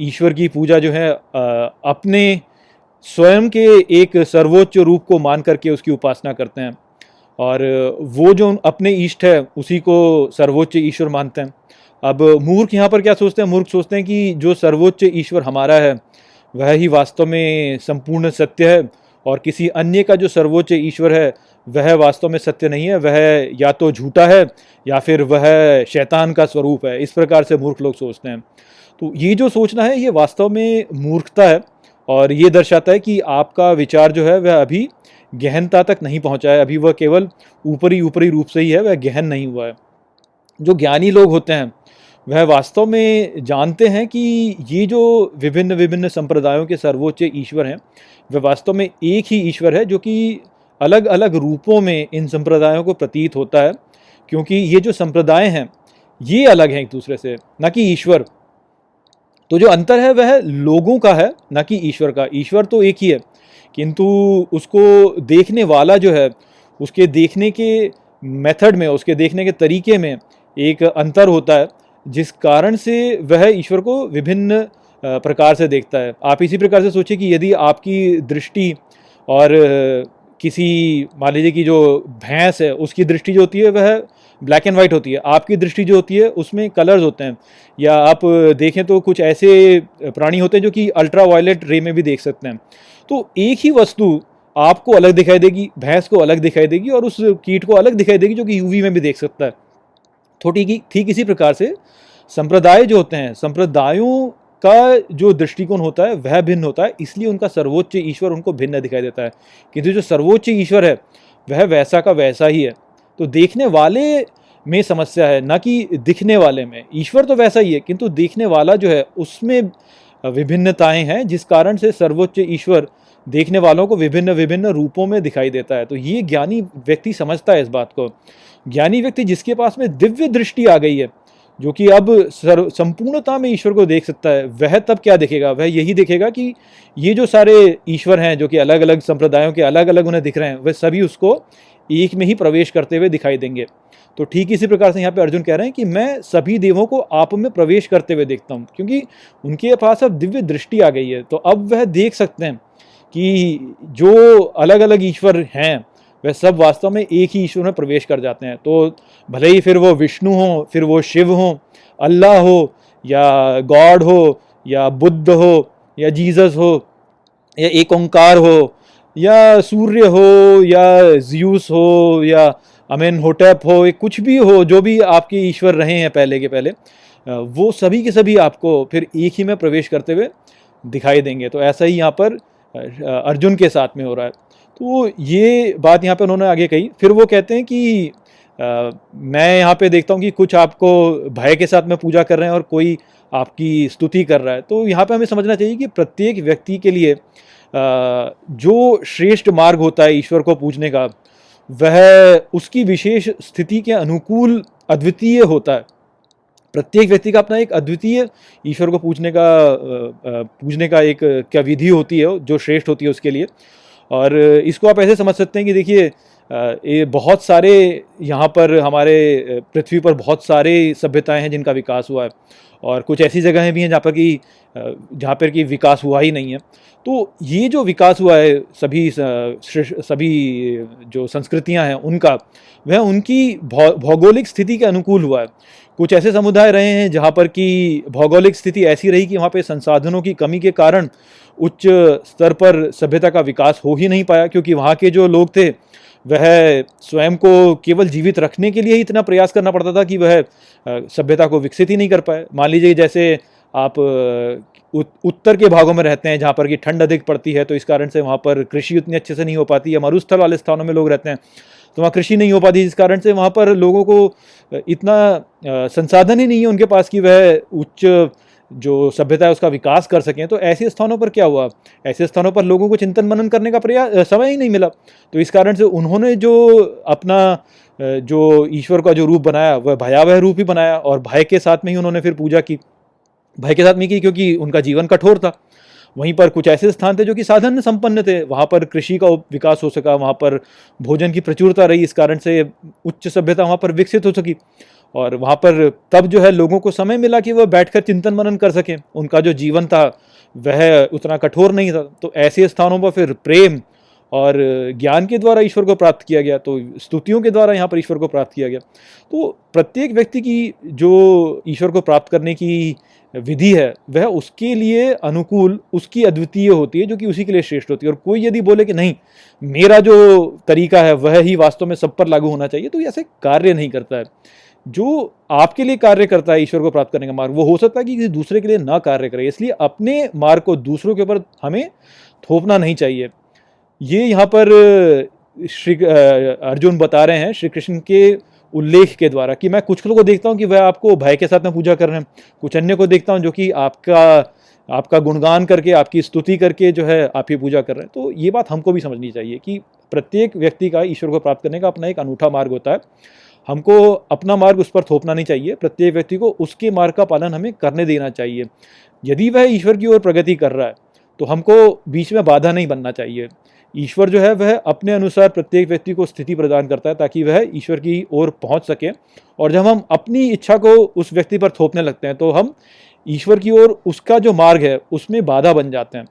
ईश्वर की पूजा जो है अपने स्वयं के एक सर्वोच्च रूप को मान करके उसकी उपासना करते हैं। और वो जो अपने इष्ट है, उसी को सर्वोच्च ईश्वर मानते हैं। अब मूर्ख यहाँ पर क्या सोचते हैं? मूर्ख सोचते हैं कि जो सर्वोच्च ईश्वर हमारा है, वह ही वास्तव में संपूर्ण सत्य है। और किसी अन्य का जो सर्वोच्च ईश्वर है, वह वास्तव में सत्य नहीं है। वह या तो झूठा है, या फिर वह शैतान का स्वरूप है। इस प्रकार से मूर्ख लोग सोचते हैं। तो ये जो सोचना है, ये वास्तव में मूर्खता है। और ये दर्शाता है कि आपका विचार जो है, वह अभी गहनता तक नहीं पहुँचा है। अभी वह केवल ऊपरी ऊपरी रूप से ही है, वह गहन नहीं हुआ है। जो ज्ञानी लोग होते हैं, वह वास्तव में जानते हैं कि ये जो विभिन्न विभिन्न संप्रदायों के सर्वोच्च ईश्वर हैं, वह वास्तव में एक ही ईश्वर है, जो कि अलग अलग रूपों में इन संप्रदायों को प्रतीत होता है। क्योंकि ये जो संप्रदाय हैं, ये अलग हैं एक दूसरे से। न कि ईश्वर। तो जो अंतर है वह लोगों का है, ना कि ईश्वर का। ईश्वर तो एक ही है, किंतु उसको देखने वाला जो है, उसके देखने के मेथड में, उसके देखने के तरीके में एक अंतर होता है, जिस कारण से वह ईश्वर को विभिन्न प्रकार से देखता है। आप इसी प्रकार से सोचिए कि यदि आपकी दृष्टि और किसी, मान लीजिए कि जो भैंस है, उसकी दृष्टि जो होती है, वह ब्लैक एंड वाइट होती है। आपकी दृष्टि जो होती है, उसमें कलर्स होते हैं। या आप देखें तो कुछ ऐसे प्राणी होते हैं जो कि अल्ट्रा वायलेट रे में भी देख सकते हैं। तो एक ही वस्तु आपको अलग दिखाई देगी, भैंस को अलग दिखाई देगी और उस कीट को अलग दिखाई देगी जो कि यूवी में भी देख सकता है। तो ठीक ठीक इसी प्रकार से संप्रदाय जो होते हैं, संप्रदायों का जो दृष्टिकोण होता है, वह भिन्न होता है। इसलिए उनका सर्वोच्च ईश्वर उनको भिन्न दिखाई देता है। किंतु जो सर्वोच्च ईश्वर है, वह वैसा का वैसा ही है। तो देखने वाले में समस्या है, ना कि दिखने वाले में। ईश्वर तो वैसा ही है, किंतु देखने वाला जो है, उसमें विभिन्नताएँ हैं, जिस कारण से सर्वोच्च ईश्वर देखने वालों को विभिन्न विभिन्न रूपों में दिखाई देता है। तो ये ज्ञानी व्यक्ति समझता है इस बात को। ज्ञानी व्यक्ति जिसके पास में दिव्य दृष्टि आ गई है, जो कि अब सर्व, संपूर्णता में ईश्वर को देख सकता है, वह तब क्या देखेगा? वह यही देखेगा कि ये जो सारे ईश्वर हैं, जो कि अलग अलग संप्रदायों के अलग अलग उन्हें दिख रहे हैं, वह सभी उसको एक में ही प्रवेश करते हुए दिखाई देंगे। तो ठीक इसी प्रकार से यहाँ पे अर्जुन कह रहे हैं कि मैं सभी देवों को आप में प्रवेश करते हुए देखता हूँ, क्योंकि उनके पास अब दिव्य दृष्टि आ गई है। तो अब वह देख सकते हैं कि जो अलग अलग ईश्वर हैं, वह सब वास्तव में एक ही ईश्वर में प्रवेश कर जाते हैं। तो भले ही फिर वो विष्णु हो, फिर वो शिव हो, अल्लाह हो, या गॉड हो, या बुद्ध हो, या जीसस हो, या एक ओंकार हो या सूर्य हो या ज्यूस हो या अमेन होटैप हो या कुछ भी हो जो भी आपके ईश्वर रहे हैं पहले के पहले वो सभी के सभी आपको फिर एक ही में प्रवेश करते हुए दिखाई देंगे। तो ऐसा ही यहाँ पर अर्जुन के साथ में हो रहा है। तो ये बात यहाँ पर उन्होंने आगे कही। फिर वो कहते हैं कि आ, मैं यहाँ पे देखता हूँ कि कुछ आपको भय के साथ में पूजा कर रहे हैं और कोई आपकी स्तुति कर रहा है। तो यहाँ पे हमें समझना चाहिए कि प्रत्येक व्यक्ति के लिए जो श्रेष्ठ मार्ग होता है ईश्वर को पूजने का, वह उसकी विशेष स्थिति के अनुकूल अद्वितीय होता है। प्रत्येक व्यक्ति का अपना एक अद्वितीय ईश्वर को पूजने का पूजने का एक, क्या विधि होती है जो श्रेष्ठ होती है उसके लिए। और इसको आप ऐसे समझ सकते हैं कि देखिए ये बहुत सारे यहाँ पर हमारे पृथ्वी पर बहुत सारे सभ्यताएँ हैं जिनका विकास हुआ है। और कुछ ऐसी जगहें भी हैं जहाँ पर कि जहाँ पर कि विकास हुआ ही नहीं है। तो ये जो विकास हुआ है, सभी सभी जो संस्कृतियाँ हैं उनका, वह उनकी भौगोलिक स्थिति के अनुकूल हुआ है। कुछ ऐसे समुदाय रहे हैं जहाँ पर कि भौगोलिक स्थिति ऐसी रही कि वहाँ पे संसाधनों की कमी के कारण उच्च स्तर पर सभ्यता का विकास हो ही नहीं पाया, क्योंकि वहाँ के जो लोग थे, वह स्वयं को केवल जीवित रखने के लिए ही इतना प्रयास करना पड़ता था कि वह सभ्यता को विकसित ही नहीं कर पाए। मान लीजिए जैसे आप उत्तर के भागों में रहते हैं, जहाँ पर कि ठंड अधिक पड़ती है तो इस कारण से वहाँ पर कृषि उतनी अच्छे से नहीं हो पाती है मरुस्थल वाले स्थानों में लोग रहते हैं तो वहाँ कृषि नहीं हो पाती, जिस कारण से वहाँ पर लोगों को इतना संसाधन ही नहीं है उनके पास कि वह उच्च जो सभ्यता है उसका विकास कर सकें तो ऐसे स्थानों पर क्या हुआ? ऐसे स्थानों पर लोगों को चिंतन मनन करने का प्रयास समय ही नहीं मिला तो इस कारण से उन्होंने जो अपना जो ईश्वर का जो रूप बनाया, वह भयावह रूप ही बनाया, और भय के साथ में ही उन्होंने फिर पूजा की। भय के साथ नहीं की क्योंकि उनका जीवन कठोर था। वहीं पर कुछ ऐसे स्थान थे जो कि साधन संपन्न थे। वहाँ पर कृषि का विकास हो सका, वहाँ पर भोजन की प्रचुरता रही, इस कारण से उच्च सभ्यता वहाँ पर विकसित हो सकी। और वहाँ पर तब जो है लोगों को समय मिला कि वह बैठकर चिंतन मनन कर सकें। उनका जो जीवन था, वह उतना कठोर नहीं था। तो ऐसे स्थानों पर फिर प्रेम और ज्ञान के द्वारा ईश्वर को प्राप्त किया गया तो स्तुतियों के द्वारा यहाँ पर ईश्वर को प्राप्त किया गया। तो प्रत्येक व्यक्ति की जो ईश्वर को प्राप्त करने की विधि है, वह उसके लिए अनुकूल, उसकी अद्वितीय होती है, जो कि उसी के लिए श्रेष्ठ होती है। और कोई यदि बोले कि नहीं, मेरा जो तरीका है, वह ही वास्तव में सब पर लागू होना चाहिए तो ऐसे कार्य नहीं करता है। जो आपके लिए कार्य करता है ईश्वर को प्राप्त करने का मार्ग, वो हो सकता है कि किसी दूसरे के लिए ना कार्य करे। इसलिए अपने मार्ग को दूसरों के ऊपर हमें थोपना नहीं चाहिए। ये यहाँ पर श्री अर्जुन बता रहे हैं श्री कृष्ण के उल्लेख के द्वारा कि मैं कुछ लोगों को देखता हूँ कि वह आपको भय के साथ में पूजा कर रहे हैं। कुछ अन्य को देखता हूँ जो कि आपका आपका गुणगान करके, आपकी स्तुति करके जो है आपकी पूजा कर रहे हैं। तो ये बात हमको भी समझनी चाहिए कि प्रत्येक व्यक्ति का ईश्वर को प्राप्त करने का अपना एक अनूठा मार्ग होता है। हमको अपना मार्ग उस पर थोपना नहीं चाहिए। प्रत्येक व्यक्ति को उसके मार्ग का पालन हमें करने देना चाहिए। यदि वह ईश्वर की ओर प्रगति कर रहा है तो हमको बीच में बाधा नहीं बनना चाहिए। ईश्वर जो है, वह अपने अनुसार प्रत्येक व्यक्ति को स्थिति प्रदान करता है ताकि वह ईश्वर की ओर पहुँच सके। और जब हम अपनी इच्छा को उस व्यक्ति पर थोपने लगते हैं तो हम ईश्वर की ओर उसका जो मार्ग है, उसमें बाधा बन जाते हैं।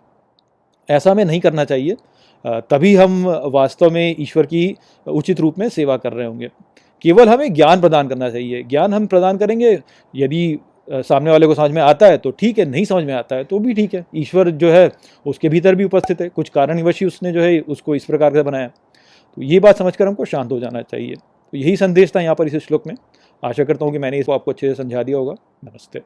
ऐसा हमें नहीं करना चाहिए। तभी हम वास्तव में ईश्वर की उचित रूप में सेवा कर रहे होंगे। केवल हमें ज्ञान प्रदान करना चाहिए। ज्ञान हम प्रदान करेंगे, यदि सामने वाले को समझ में आता है तो ठीक है, नहीं समझ में आता है तो भी ठीक है। ईश्वर जो है, उसके भीतर भी उपस्थित है। कुछ कारणवश ही उसने जो है, उसको इस प्रकार से बनाया। तो ये बात समझकर हमको शांत हो जाना चाहिए। तो यही संदेश था यहाँ पर इस श्लोक में। आशा करता हूँ कि मैंने इसको आपको अच्छे से समझा दिया होगा। नमस्ते।